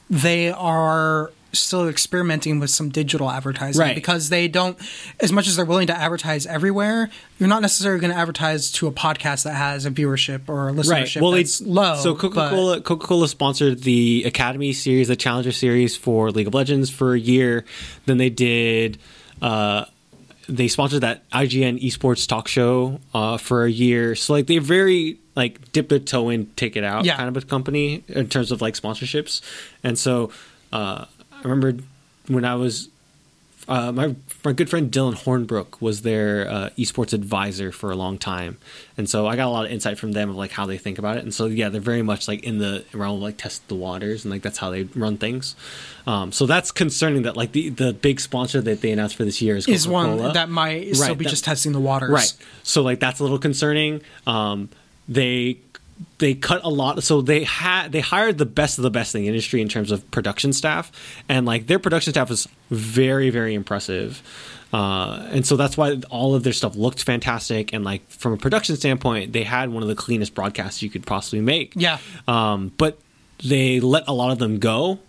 they are still experimenting with some digital advertising Right. because they don't as much as they're willing to advertise everywhere you're not necessarily going to advertise to a podcast that has a viewership or a listenership Well, that's they low So Coca Cola Coca Cola sponsored the Academy series, the Challenger series for League of Legends for a year. Then they did. Uh, they sponsored that IGN esports talk show uh, for a year. So like they're very like dip their toe in, take it out Yeah. kind of a company in terms of like sponsorships. And so uh, I remember when I was uh, my my good friend Dylan Hornbrook was their uh, esports advisor for a long time, and so I got a lot of insight from them of like how they think about it. And so yeah, they're very much like in the realm of like test the waters, and like that's how they run things. Um, so that's concerning that like the the big sponsor that they announced for this year is is one that might still Right, be that- just testing the waters Right. So like that's a little concerning. Um, they they cut a lot. So they had they hired the best of the best in the industry in terms of production staff, and like their production staff was very very impressive. Uh, and so that's why all of their stuff looked fantastic. And like from a production standpoint, they had one of the cleanest broadcasts you could possibly make. Yeah. Um, but they let a lot of them go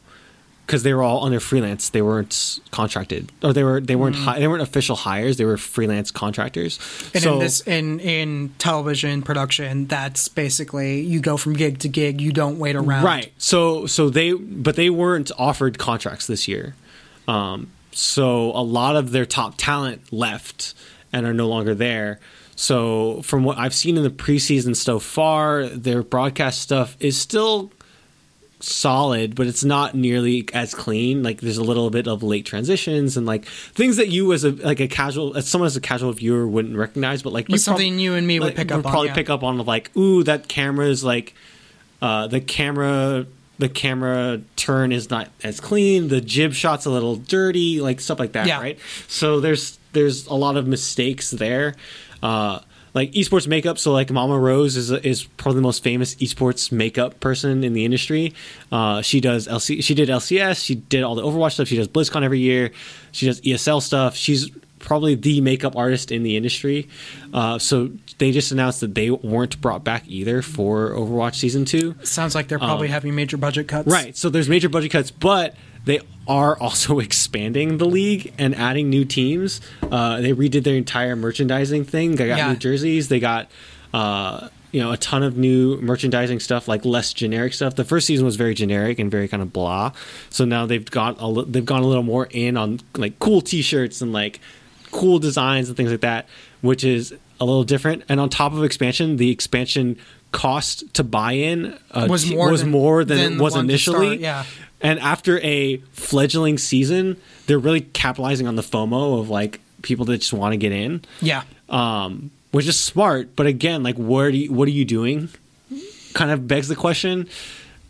because they were all under freelance. They weren't contracted, or they were they weren't hi- they weren't official hires. They were freelance contractors. Mm. And so in this in in television production, that's basically you go from gig to gig. You don't wait around. right, so so they but they weren't offered contracts this year. Um, so a lot of their top talent left and are no longer there. So from what I've seen in the preseason so far, their broadcast stuff is still solid, but it's not nearly as clean. Like there's a little bit of late transitions and like things that you as a like a casual as someone as a casual viewer wouldn't recognize, but like something you and me would pick up on, probably yeah. pick up on like, ooh, that camera is like uh, the camera the camera turn is not as clean, the jib shot's a little dirty, like stuff like that, Yeah. right? So there's there's a lot of mistakes there. Uh, like esports makeup, so like Mama Rose is is probably the most famous esports makeup person in the industry. Uh, she does LC, she did LCS, she did all the Overwatch stuff, she does BlizzCon every year, she does ESL stuff. She's probably the makeup artist in the industry. Uh, so they just announced that they weren't brought back either for Overwatch season two. Sounds like they're probably having major budget cuts. Um, Right. So there's major budget cuts, but they are also expanding the league and adding new teams. Uh, they redid their entire merchandising thing. They got Yeah. new jerseys. They got uh, you know a ton of new merchandising stuff, like less generic stuff. The first season was very generic and very kind of blah. So now they've got a, they've gone a little more in on like cool T-shirts and like cool designs and things like that, which is a little different. And on top of expansion, the expansion cost to buy in uh, Was more was than- more than, than it was initially. yeah. And after a fledgling season, they're really capitalizing on the FOMO of like people that just want to get in, Yeah. um, which is smart. But again, like, where do you, what are you doing? Kind of begs the question.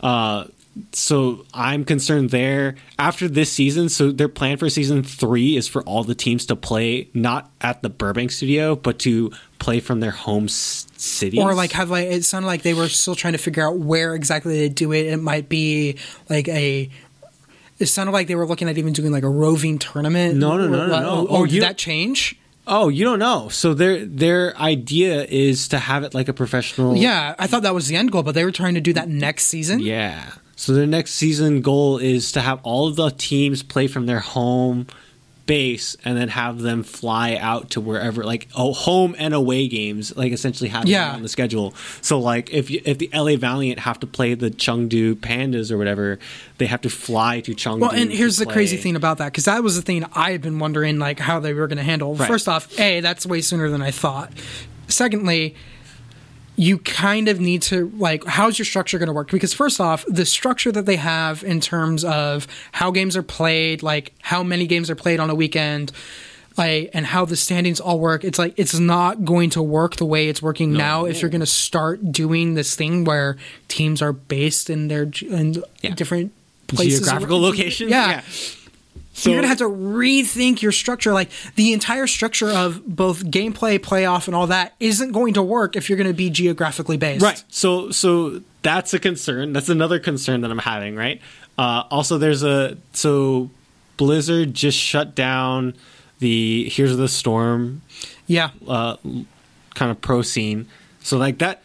Uh, so I'm concerned there. After this season, so their plan for season three is for all the teams to play not at the Burbank studio, but to play from their home s- cities. Or like have like it sounded like they were still trying to figure out where exactly they do it. It might be like a. It sounded like they were looking at even doing like a roving tournament. No, no, no, no, no. Oh, Oh, did you- that change? Oh, you don't know. So their their idea is to have it like a professional. Yeah, I thought that was the end goal, but they were trying to do that next season. Yeah. So their next season goal is to have all of the teams play from their home base and then have them fly out to wherever like oh home and away games like essentially have Yeah. on the schedule so like if you, if the LA Valiant have to play the Chengdu Pandas or whatever they have to fly to Chengdu Well, and here's the crazy thing about that because that was the thing I had been wondering, like how they were going to handle. Right. First off, a that's way sooner than I thought. Secondly, you kind of need to like how's your structure going to work because first off the structure that they have in terms of how games are played like how many games are played on a weekend like and how the standings all work it's like it's not going to work the way it's working now if you're going to start doing this thing where teams are based in their in Yeah. different places geographical locations yeah. yeah, So you're gonna have to rethink your structure. Like the entire structure of both gameplay, playoff, and all that isn't going to work if you're going to be geographically based. Right. So so that's a concern. That's another concern that I'm having, right? Uh, also there's a so Blizzard just shut down the Heroes the Storm Yeah. uh, kind of pro scene. So like that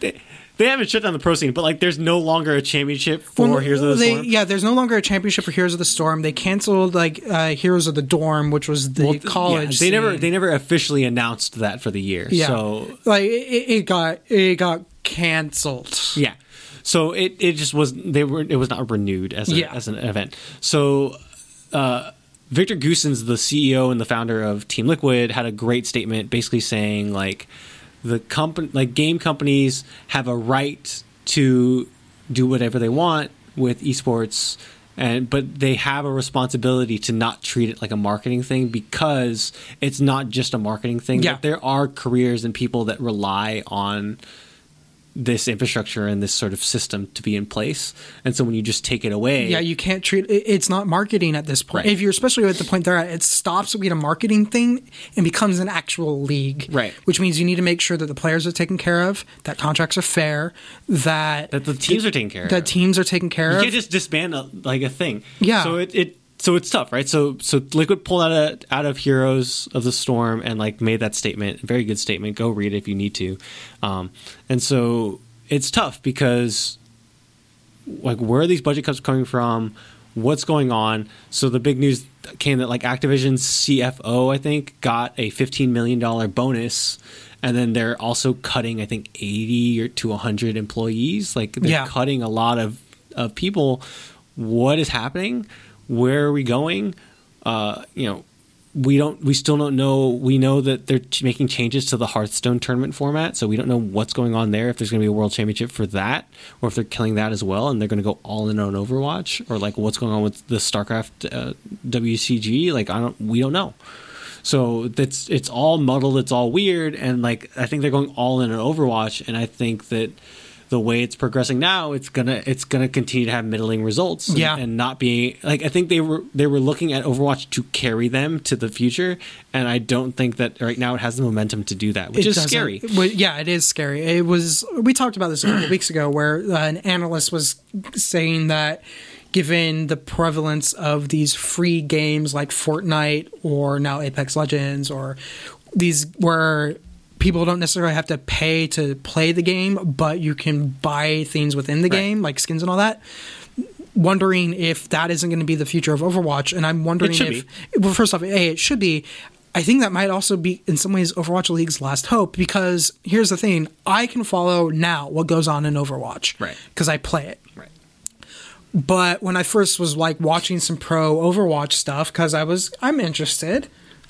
they, they haven't shut down the pro scene, but like there's no longer a championship for Well, Heroes the they- Storm. Yeah, there's no longer a championship for Heroes of the Storm. They canceled like uh, Heroes of the Dorm, which was the Well, college. yeah, they never they never officially announced that for the year. Yeah. So like it, it got it got canceled. Yeah. So it, it just was they were it was not renewed as a, Yeah. as an event. So uh, Victor Goossens, the CEO and the founder of Team Liquid, had a great statement basically saying like the company like game companies have a right to do whatever they want with esports and but they have a responsibility to not treat it like a marketing thing because it's not just a marketing thing Yeah. Like, there are careers and people that rely on this infrastructure and this sort of system to be in place. And so when you just take it away, Yeah, you can't treat it, it's not marketing at this point. Right. If you're especially at the point they're at, it stops being a marketing thing and becomes an actual league. Right. Which means you need to make sure that the players are taken care of, that contracts are fair, that that the teams are taken care of. that teams are taken care you of. You can't just disband a, like a thing. Yeah. So it, it so it's tough, right? So so Liquid pulled out of out of Heroes of the Storm and like made that statement, very good statement. Go read it if you need to. Um, and so it's tough because like where are these budget cuts coming from? What's going on? So the big news came that like Activision's CFO, I think, got a fifteen million dollar bonus, and then they're also cutting, I think, eighty or to hundred employees. Like they're Yeah. cutting a lot of of people. What is happening? Where are we going? Uh, you know, we don't. We still don't know. We know that they're making changes to the Hearthstone tournament format, so we don't know what's going on there. If there's going to be a world championship for that, or if they're killing that as well, and they're going to go all in on Overwatch, or like what's going on with the StarCraft uh, WCG. Like I don't. We don't know. So that's it's all muddled. It's all weird, and like I think they're going all in on Overwatch, and I think that the way it's progressing now, it's gonna it's gonna continue to have middling results. and- Yeah. and not be like I think they were they were looking at Overwatch to carry them to the future, and I don't think that right now it has the momentum to do that, which It is doesn't- scary. well, yeah, it is scary. It was. We talked about this a couple weeks ago, where uh, an analyst was saying that given the prevalence of these free games like Fortnite or now Apex Legends or these where people don't necessarily have to pay to play the game, but you can buy things within the Right. game like skins and all that. Wondering if that isn't going to be the future of Overwatch, and I'm wondering should if well, first off, a it should be. I think that might also be in some ways Overwatch League's last hope because here's the thing: I can follow now what goes on in Overwatch, Right. Because I play it. Right. But when I first was like watching some pro Overwatch stuff, because I was I'm interested.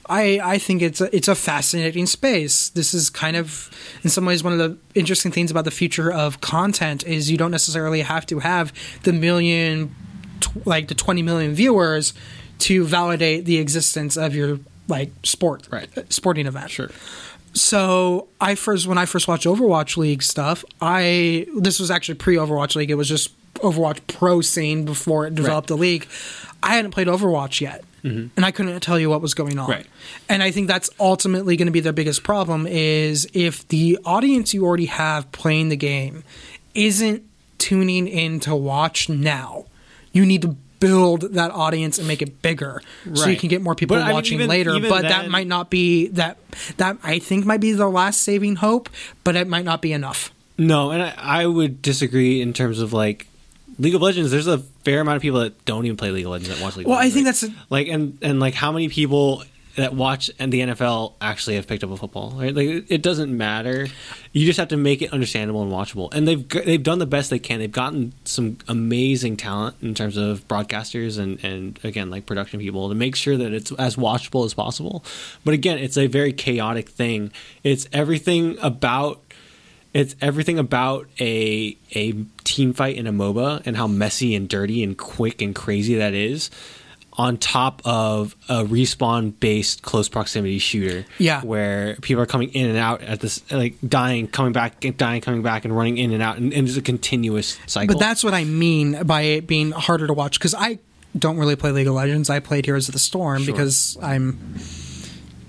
I, I think it's a, it's a fascinating space. This is kind of, in some ways, one of the interesting things about the future of content is you don't necessarily have to have the million, tw- like the 20 million viewers to validate the existence of your like sport, Right. Uh, sporting event. Sure. So I first when I first watched Overwatch League stuff, I this was actually pre Overwatch League. It was just Overwatch Pro scene before it developed the league. I hadn't played Overwatch yet, and I couldn't tell you what was going on. Mm-hmm. Right. And I think that's ultimately going to be the biggest problem is if the audience you already have playing the game isn't tuning in to watch now. You need to build that audience and make it bigger so you can get more people But, I mean, watching even- later even but that might not be that that i think might be the last saving hope but it might not be enough No, and I, I would disagree in terms of like League of Legends. There's a fair amount of people that don't even play League of Legends that watch League. well of i think right? that's a, like and and like how many people that watch and the NFL actually have picked up a football. Right, like it- doesn't matter. You just have to make it understandable and watchable. And they've they've done the best they can. They've gotten some amazing talent in terms of broadcasters and and again like production people to make sure that it's as watchable as possible. But again, it's a very chaotic thing. It's everything about it's everything about a a team fight in a MOBA and how messy and dirty and quick and crazy that is on top of a respawn based close proximity shooter Yeah. where people are coming in and out at this like dying coming back dying coming back and running in and out and, and it's a continuous cycle But that's what I mean by it being harder to watch because I don't really play League of Legends. I played Heroes of the Storm Sure. because I'm,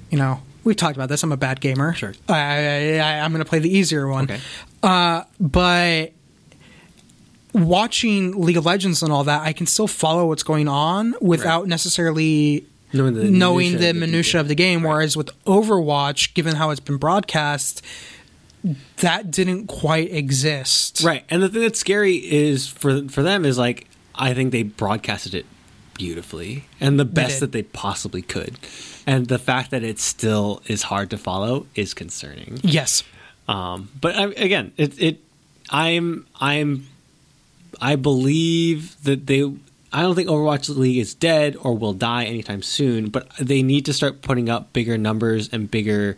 you know, we've talked about this. I'm a bad gamer. Sure. I, I, I'm going to play the easier one. okay uh, But watching League of Legends and all that, I can still follow what's going on without necessarily knowing the knowing minutia the of the minutia of the game. Whereas with Overwatch, given how it's been broadcast, that didn't quite exist. Right, and the thing that's scary is for for them is like I think they broadcasted it beautifully and the best that they possibly could, and the fact that it still is hard to follow is concerning. Yes. Um, but I, again, it it I'm I'm I believe that they. I don't think Overwatch League is dead or will die anytime soon, but they need to start putting up bigger numbers and bigger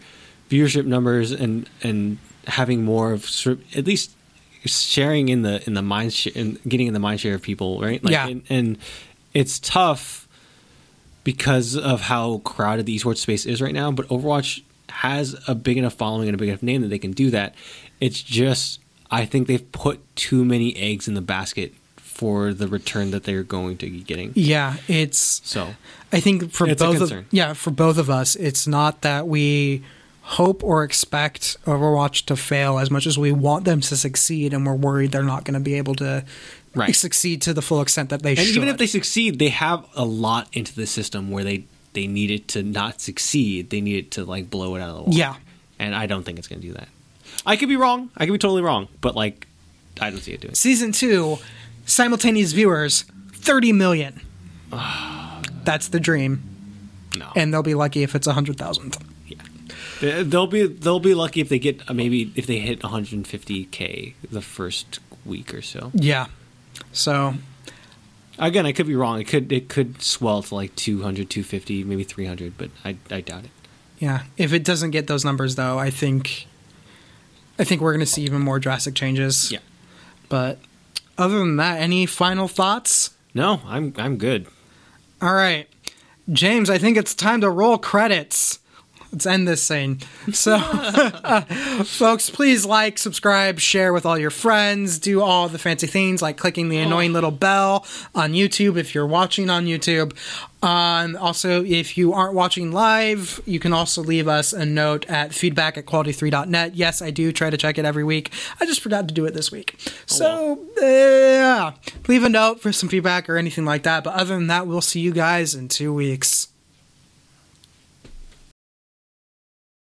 viewership numbers and and having more of sort of- at least sharing in the in the mind sh- and getting in the mind share of people, right? Like, Yeah. and, and it's tough because of how crowded the esports space is right now. But Overwatch has a big enough following and a big enough name that they can do that. It's just I think they've put too many eggs in the basket for the return that they're going to be getting. Yeah, it's. So I think for both of yeah for both of us, it's not that we hope or expect Overwatch to fail as much as we want them to succeed, and we're worried they're not going to be able to Right. They succeed to the full extent that they should. and should. even if they succeed, they have a lot into the system where they they need it to not succeed. They need it to like blow it out of the water. Yeah. and I don't think it's going to do that. I could be wrong. I could be totally wrong, but like I don't see it doing. it. season two, simultaneous viewers, thirty million. That's the dream, No, and they'll be lucky if it's a hundred thousand. They- They'll be they'll be lucky if they get uh, maybe if they hit 150k the first week or so. Yeah. So Again, I could be wrong. It could it could swell to like 200, 250, maybe 300, but I I doubt it. Yeah, if it doesn't get those numbers though, I think I think we're going to see even more drastic changes. Yeah. But other than that, any final thoughts? No, I'm I'm good. All right. James, I think it's time to roll credits. Let's end this scene. So, folks, please like, subscribe, share with all your friends, do all the fancy things like clicking the annoying little bell on YouTube if you're watching on YouTube. Um, also, if you aren't watching live, you can also leave us a note at feedback at quality3.net. Yes, I do try to check it every week. I just forgot to do it this week. So, uh, yeah, leave a note for some feedback or anything like that. But other than that, we'll see you guys in two weeks.